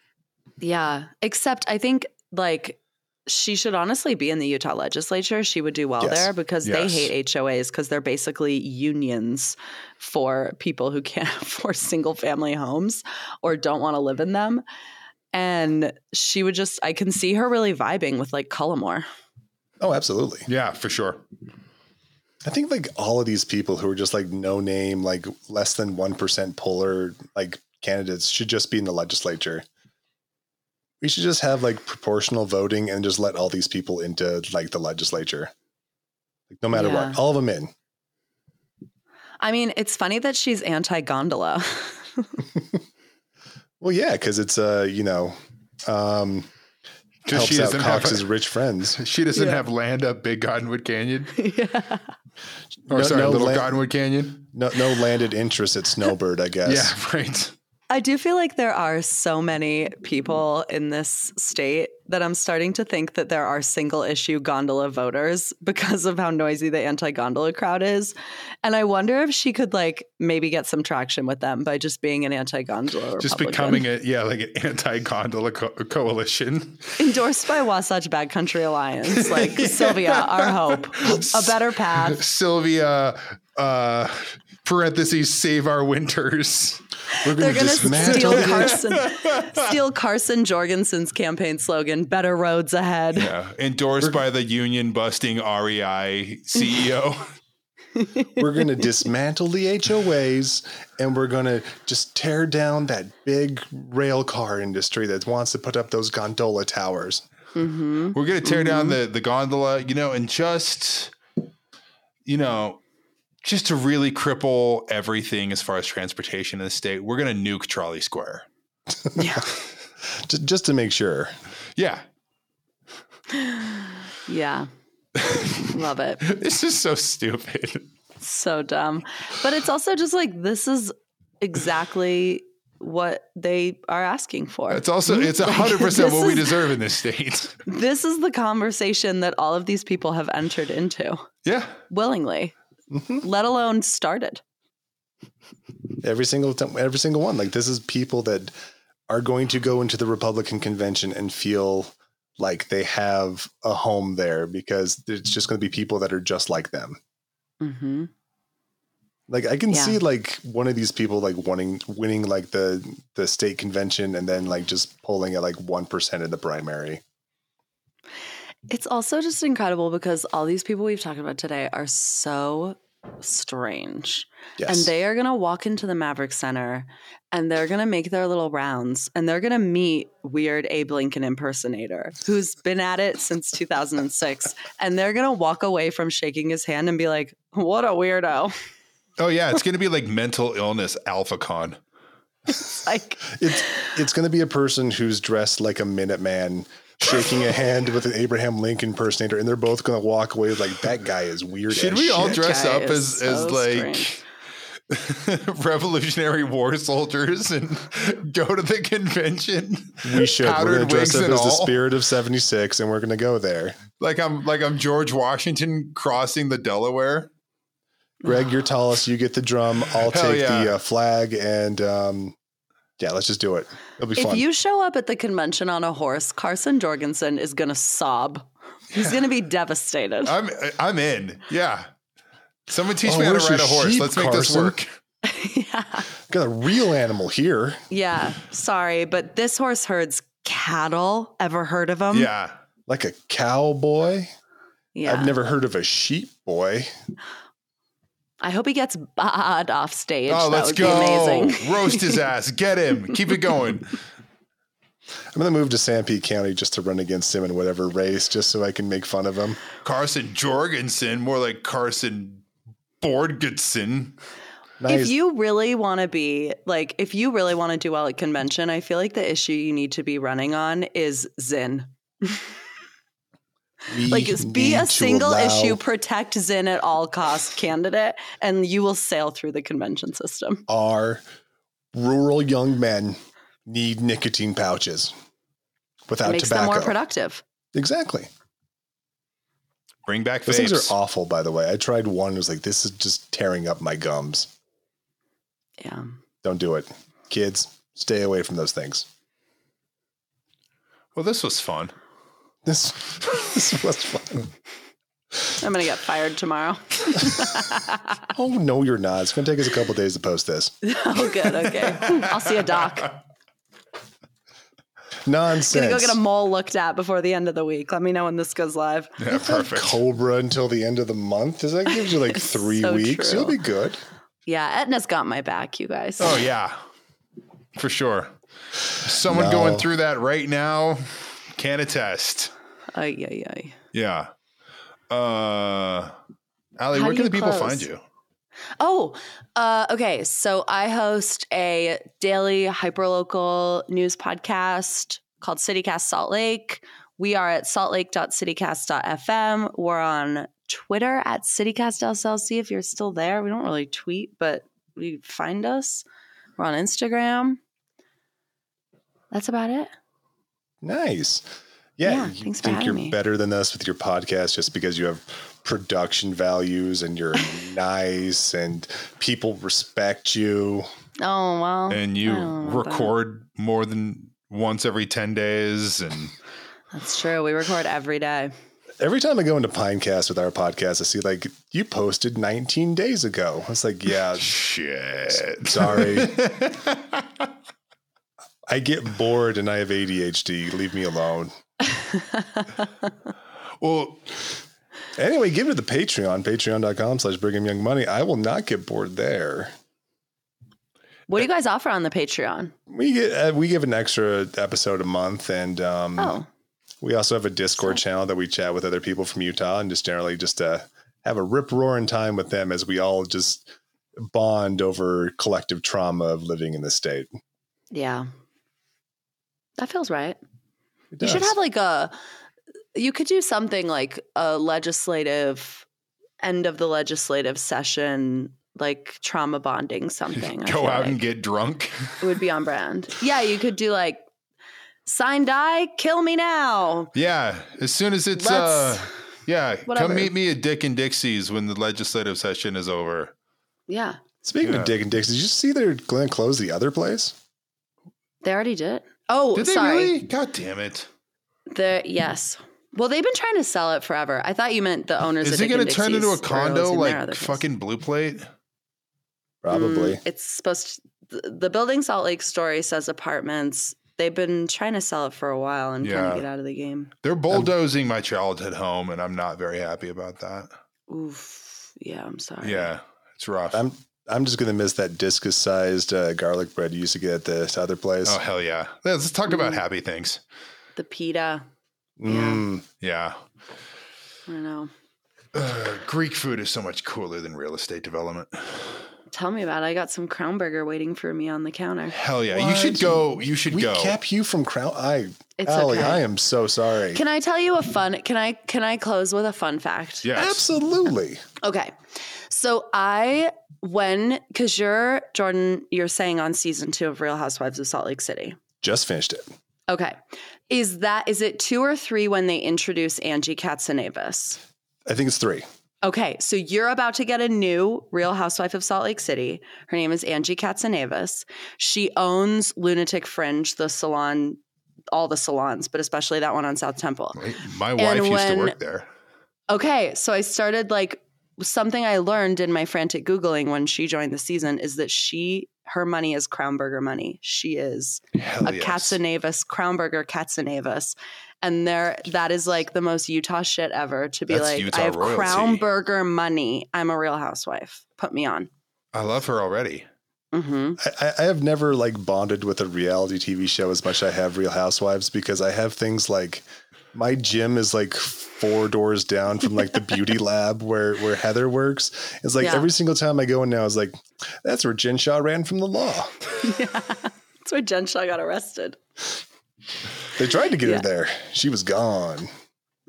Yeah. Except I think, like, she should honestly be in the Utah legislature. She would do well Yes. there because Yes. they hate HOAs because they're basically unions for people who can't afford single family homes or don't want to live in them. And she would just, I can see her really vibing with like Cullimore. Oh, absolutely. Yeah, for sure. I think like all of these people who are just like no name, like less than one percent polar like candidates should just be in the legislature. We should just have like proportional voting and just let all these people into like the legislature. Like no matter Yeah. what, all of them in. I mean, it's funny that she's anti gondola. Well, yeah, because it's uh, you know, um, Because she out doesn't have Cox's rich friends. she doesn't Yeah. have land up Big Cottonwood Canyon. yeah. Or No- sorry, no Little land- Cottonwood Canyon. No, no landed interest at Snowbird, I guess. Yeah, right. I do feel like there are so many people in this state that I'm starting to think that there are single issue gondola voters because of how noisy the anti gondola crowd is. And I wonder if she could like maybe get some traction with them by just being an anti gondola. Or just becoming a yeah, like an anti-gondola co- coalition. endorsed by Wasatch Backcountry Alliance. Like Sylvia, our hope, a better path. Sylvia, uh, parentheses, save our winters. We're going to going to steal dismantle. Carson, steal Carson Jorgensen's campaign slogan: "Better roads ahead." Yeah, endorsed by the union busting REI CEO. We're going to dismantle the HOAs and we're going to just tear down that big rail car industry that wants to put up those gondola towers. hmm We're gonna tear down the the gondola, you know, and just you know, just to really cripple everything as far as transportation in the state, we're gonna nuke Trolley Square. Yeah, Just, just to make sure. Yeah, yeah, love it. this is so stupid. So dumb, but it's also just like this is exactly what they are asking for. It's also it's a hundred percent This what we is- deserve in this state. This is the conversation that all of these people have entered into Yeah, willingly, Mhm. let alone started. Every single time, every single one. Like this is people that are going to go into the Republican convention and feel like they have a home there because it's just going to be people that are just like them. hmm Like I can Yeah. see like one of these people like wanting winning like the the state convention and then like just polling at like one percent in the primary. It's also just incredible because all these people we've talked about today are so strange. Yes, And they are going to walk into the Maverik Center and they're going to make their little rounds and they're going to meet weird Abe Lincoln impersonator who's been at it since 2006. and they're going to walk away from shaking his hand and be like, what a weirdo. oh yeah, it's gonna be like mental illness AlphaCon. Like, it's it's going to be a person who's dressed like a Minuteman. Shaking a hand with an Abraham Lincoln impersonator, and they're both going to walk away like that guy is weird. Should as we all dress guy up is as as so like Revolutionary War soldiers and go to the convention? We should. We're going to dress up and as the spirit of '76, and we're going to go there. Like I'm like I'm George Washington crossing the Delaware. Greg, you're tallest. You get the drum. I'll Hell take yeah. the uh, flag, and um, yeah, let's just do it. It'll be fun. if fun. you show up at the convention on a horse, Carson Jorgensen is going to sob. He's going to be devastated. I'm I'm in. Yeah. Someone teach Oh, me how to where's ride a your horse. sheep, Let's make this work. yeah. Got a real animal here. Yeah. Sorry, but this horse herds cattle. Ever heard of them? Yeah. like a cowboy. Yeah. I've never heard of a sheep boy. I hope he gets bad off stage. Oh, that let's would go. be amazing. Roast his ass. Get him. Keep it going. I'm gonna move to Sanpete County just to run against him in whatever race, just so I can make fun of him. Carson Jorgensen, more like Carson Borgedson. Nice. If you really want to be like, if you really want to do well at convention, I feel like the issue you need to be running on is Zyn. We Like, is be a single allow- issue, protect Zyn at all costs candidate, and you will sail through the convention system. Our rural young men need nicotine pouches without It makes tobacco. them more productive. exactly. Bring back Those things are awful, by the way. I tried one. It was like, this is just tearing up my gums. Yeah. Don't do it. Kids, stay away from those things. Well, this was fun. This, this was fun. I'm going to get fired tomorrow. Oh, no, you're not. It's going to take us a couple days to post this. oh, good. Okay. I'll see a doc. Nonsense. Gonna go get a mole looked at before the end of the week. Let me know when this goes live. Yeah, perfect. Cobra until the end of the month. Does that gives you like It's three so weeks? true. You'll be good. Yeah, Aetna's got my back, you guys. Oh yeah, for sure. Someone No. going through that right now can attest. Ay, ay, ay. Yeah. Uh, Ali, How where can the people close? find you? Oh, uh, okay. So I host a daily hyperlocal news podcast called CityCast Salt Lake. We are at saltlake.citycast.fm. We're on Twitter at CityCastSLC if you're still there. We don't really tweet, but you find us. We're on Instagram. That's about it. Nice. Yeah, Yeah, you thanks think having you're me. better than us with your podcast just because you have production values and you're nice and people respect you. Oh, well. and you I don't know about that. record more than once every 10 days and That's true. We record every day. Every time I go into Pinecast with our podcast, I see like you posted 19 days ago. I was like, yeah, shit. sorry. I get bored and I have ADHD. Leave me alone. Well, Anyway, give it to the Patreon, patreon.com slash Brigham Young Money. I will not get bored there. What do you guys offer on the Patreon? We get uh, we give an extra episode a month, and um, Oh, we also have a Discord channel that we chat with other people from Utah, and just generally just uh, have a rip roaring time with them as we all just bond over collective trauma of living in the state. yeah. That feels right. It You should have like a, you could do something like a legislative, end of the legislative session, like trauma bonding something. Go feel out and get drunk. It would be on brand. Yeah, you could do like, sine die, kill me now. Yeah. As soon as it's, Let's- uh, yeah, whatever. come meet me at Dick and Dixie's when the legislative session is over. Yeah, Speaking Yeah. of Dick and Dix, did you see they're going to close the other place? they already did. Oh, Did they sorry. really? God damn it. The yes. Well, they've been trying to sell it forever. I thought you meant the owners. Is of it going to turn into a condo losing their other like fucking Blue Plate? Probably. Mm, it's supposed to, the, the building Salt Lake story says apartments. They've been trying to sell it for a while and kind Yeah. of get out of the game. They're bulldozing my childhood home, and I'm not very happy about that. Oof. Yeah, I'm sorry. Yeah, it's rough. I'm I'm just going to miss that discus sized uh, garlic bread you used to get at this other place. oh hell yeah! Let's talk about Mm. happy things. The pita. Mm. Yeah, I know. uh, Greek food is so much cooler than real estate development. Tell me about it. I got some crown burger waiting for me on the counter. Hell yeah! You should go. You should We go. kept you from crown. I, It's Ali, okay. I am so sorry. Can I tell you a fun can I can I close with a fun fact? yes. Absolutely. Okay. So I when cuz you're Jordan you're saying on season 2 of Real Housewives of Salt Lake City. Just finished it. Okay. Is that is it 2 or 3 when they introduce Angie Katsanevas I think it's three. Okay, so you're about to get a new Real Housewife of Salt Lake City. Her name is Angie Katsanevas She owns Lunatic Fringe, the salon, all the salons, but especially that one on South Temple. My wife used to work there. Okay, so I started like something I learned in my frantic googling when she joined the season is that she her money is Crownburger money. She is Hell a yes. Crownburger Katsanevas, and there that is like the most Utah shit ever to be That's like Utah I have royalty. Crownburger money. I'm a Real Housewife. Put me on. I love her already. hmm I, I have never like bonded with a reality TV show as much as I have Real Housewives because I have things like my gym is like four doors down from like the beauty lab where where Heather works. It's like Yeah. every single time I go in now, it's like that's where Jen Shah ran from the law. yeah, That's where Jen Shah got arrested, They tried to get Yeah. her there. She was gone.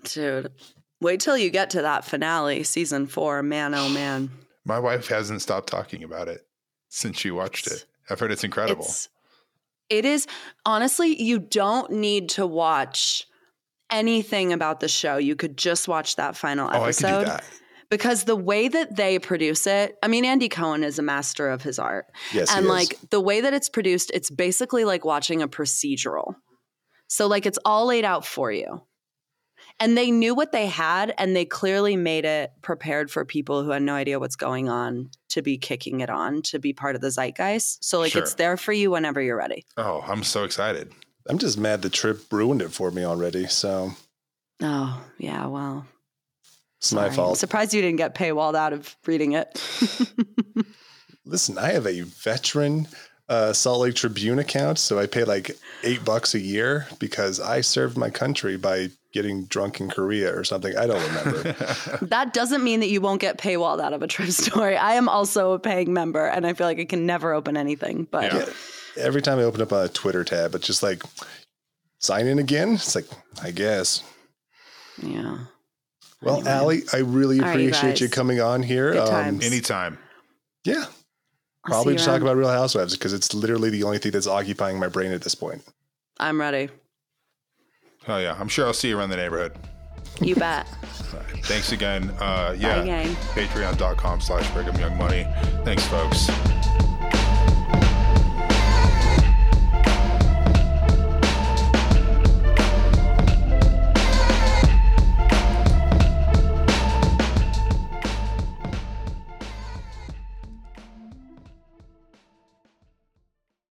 dude. Wait till you get to that finale, season four. Man, oh man. My wife hasn't stopped talking about it since she watched it. I've heard it's incredible. It's it is honestly, you don't need to watch anything about the show. You could just watch that final oh, I could episode do that. because the way that they produce it, I mean Andy Cohen is a master of his art. Yes, and like the way that it's produced, it's basically like watching a procedural. So like it's all laid out for you. And they knew what they had and they clearly made it prepared for people who had no idea what's going on to be kicking it on, to be part of the zeitgeist. So like it's there for you whenever you're ready. Oh, I'm so excited. I'm just mad the Trib ruined it for me already. So Oh, yeah, well. it's my sorry. I'm fault. surprised you didn't get paywalled out of reading it. Listen, I have a veteran uh, Salt Lake Tribune account, so I pay like eight bucks a year because I served my country by getting drunk in Korea or something. I don't remember. that doesn't mean that you won't get paywalled out of a Trib story. I am also a paying member and I feel like I can never open anything. But Yeah. Every time I open up a Twitter tab, it's just like sign in again. It's like, I guess. Yeah. Well, Anyway. Ali, I really All right, you appreciate you coming on here. Good times. Anytime. yeah, I'll probably see to talk about Real Housewives because it's literally the only thing that's occupying my brain at this point. I'm ready. Oh yeah, I'm sure I'll see you around the neighborhood. You bet. All right. Thanks again. Uh, yeah. Patreon.com slash Brigham Young Money. Thanks, folks.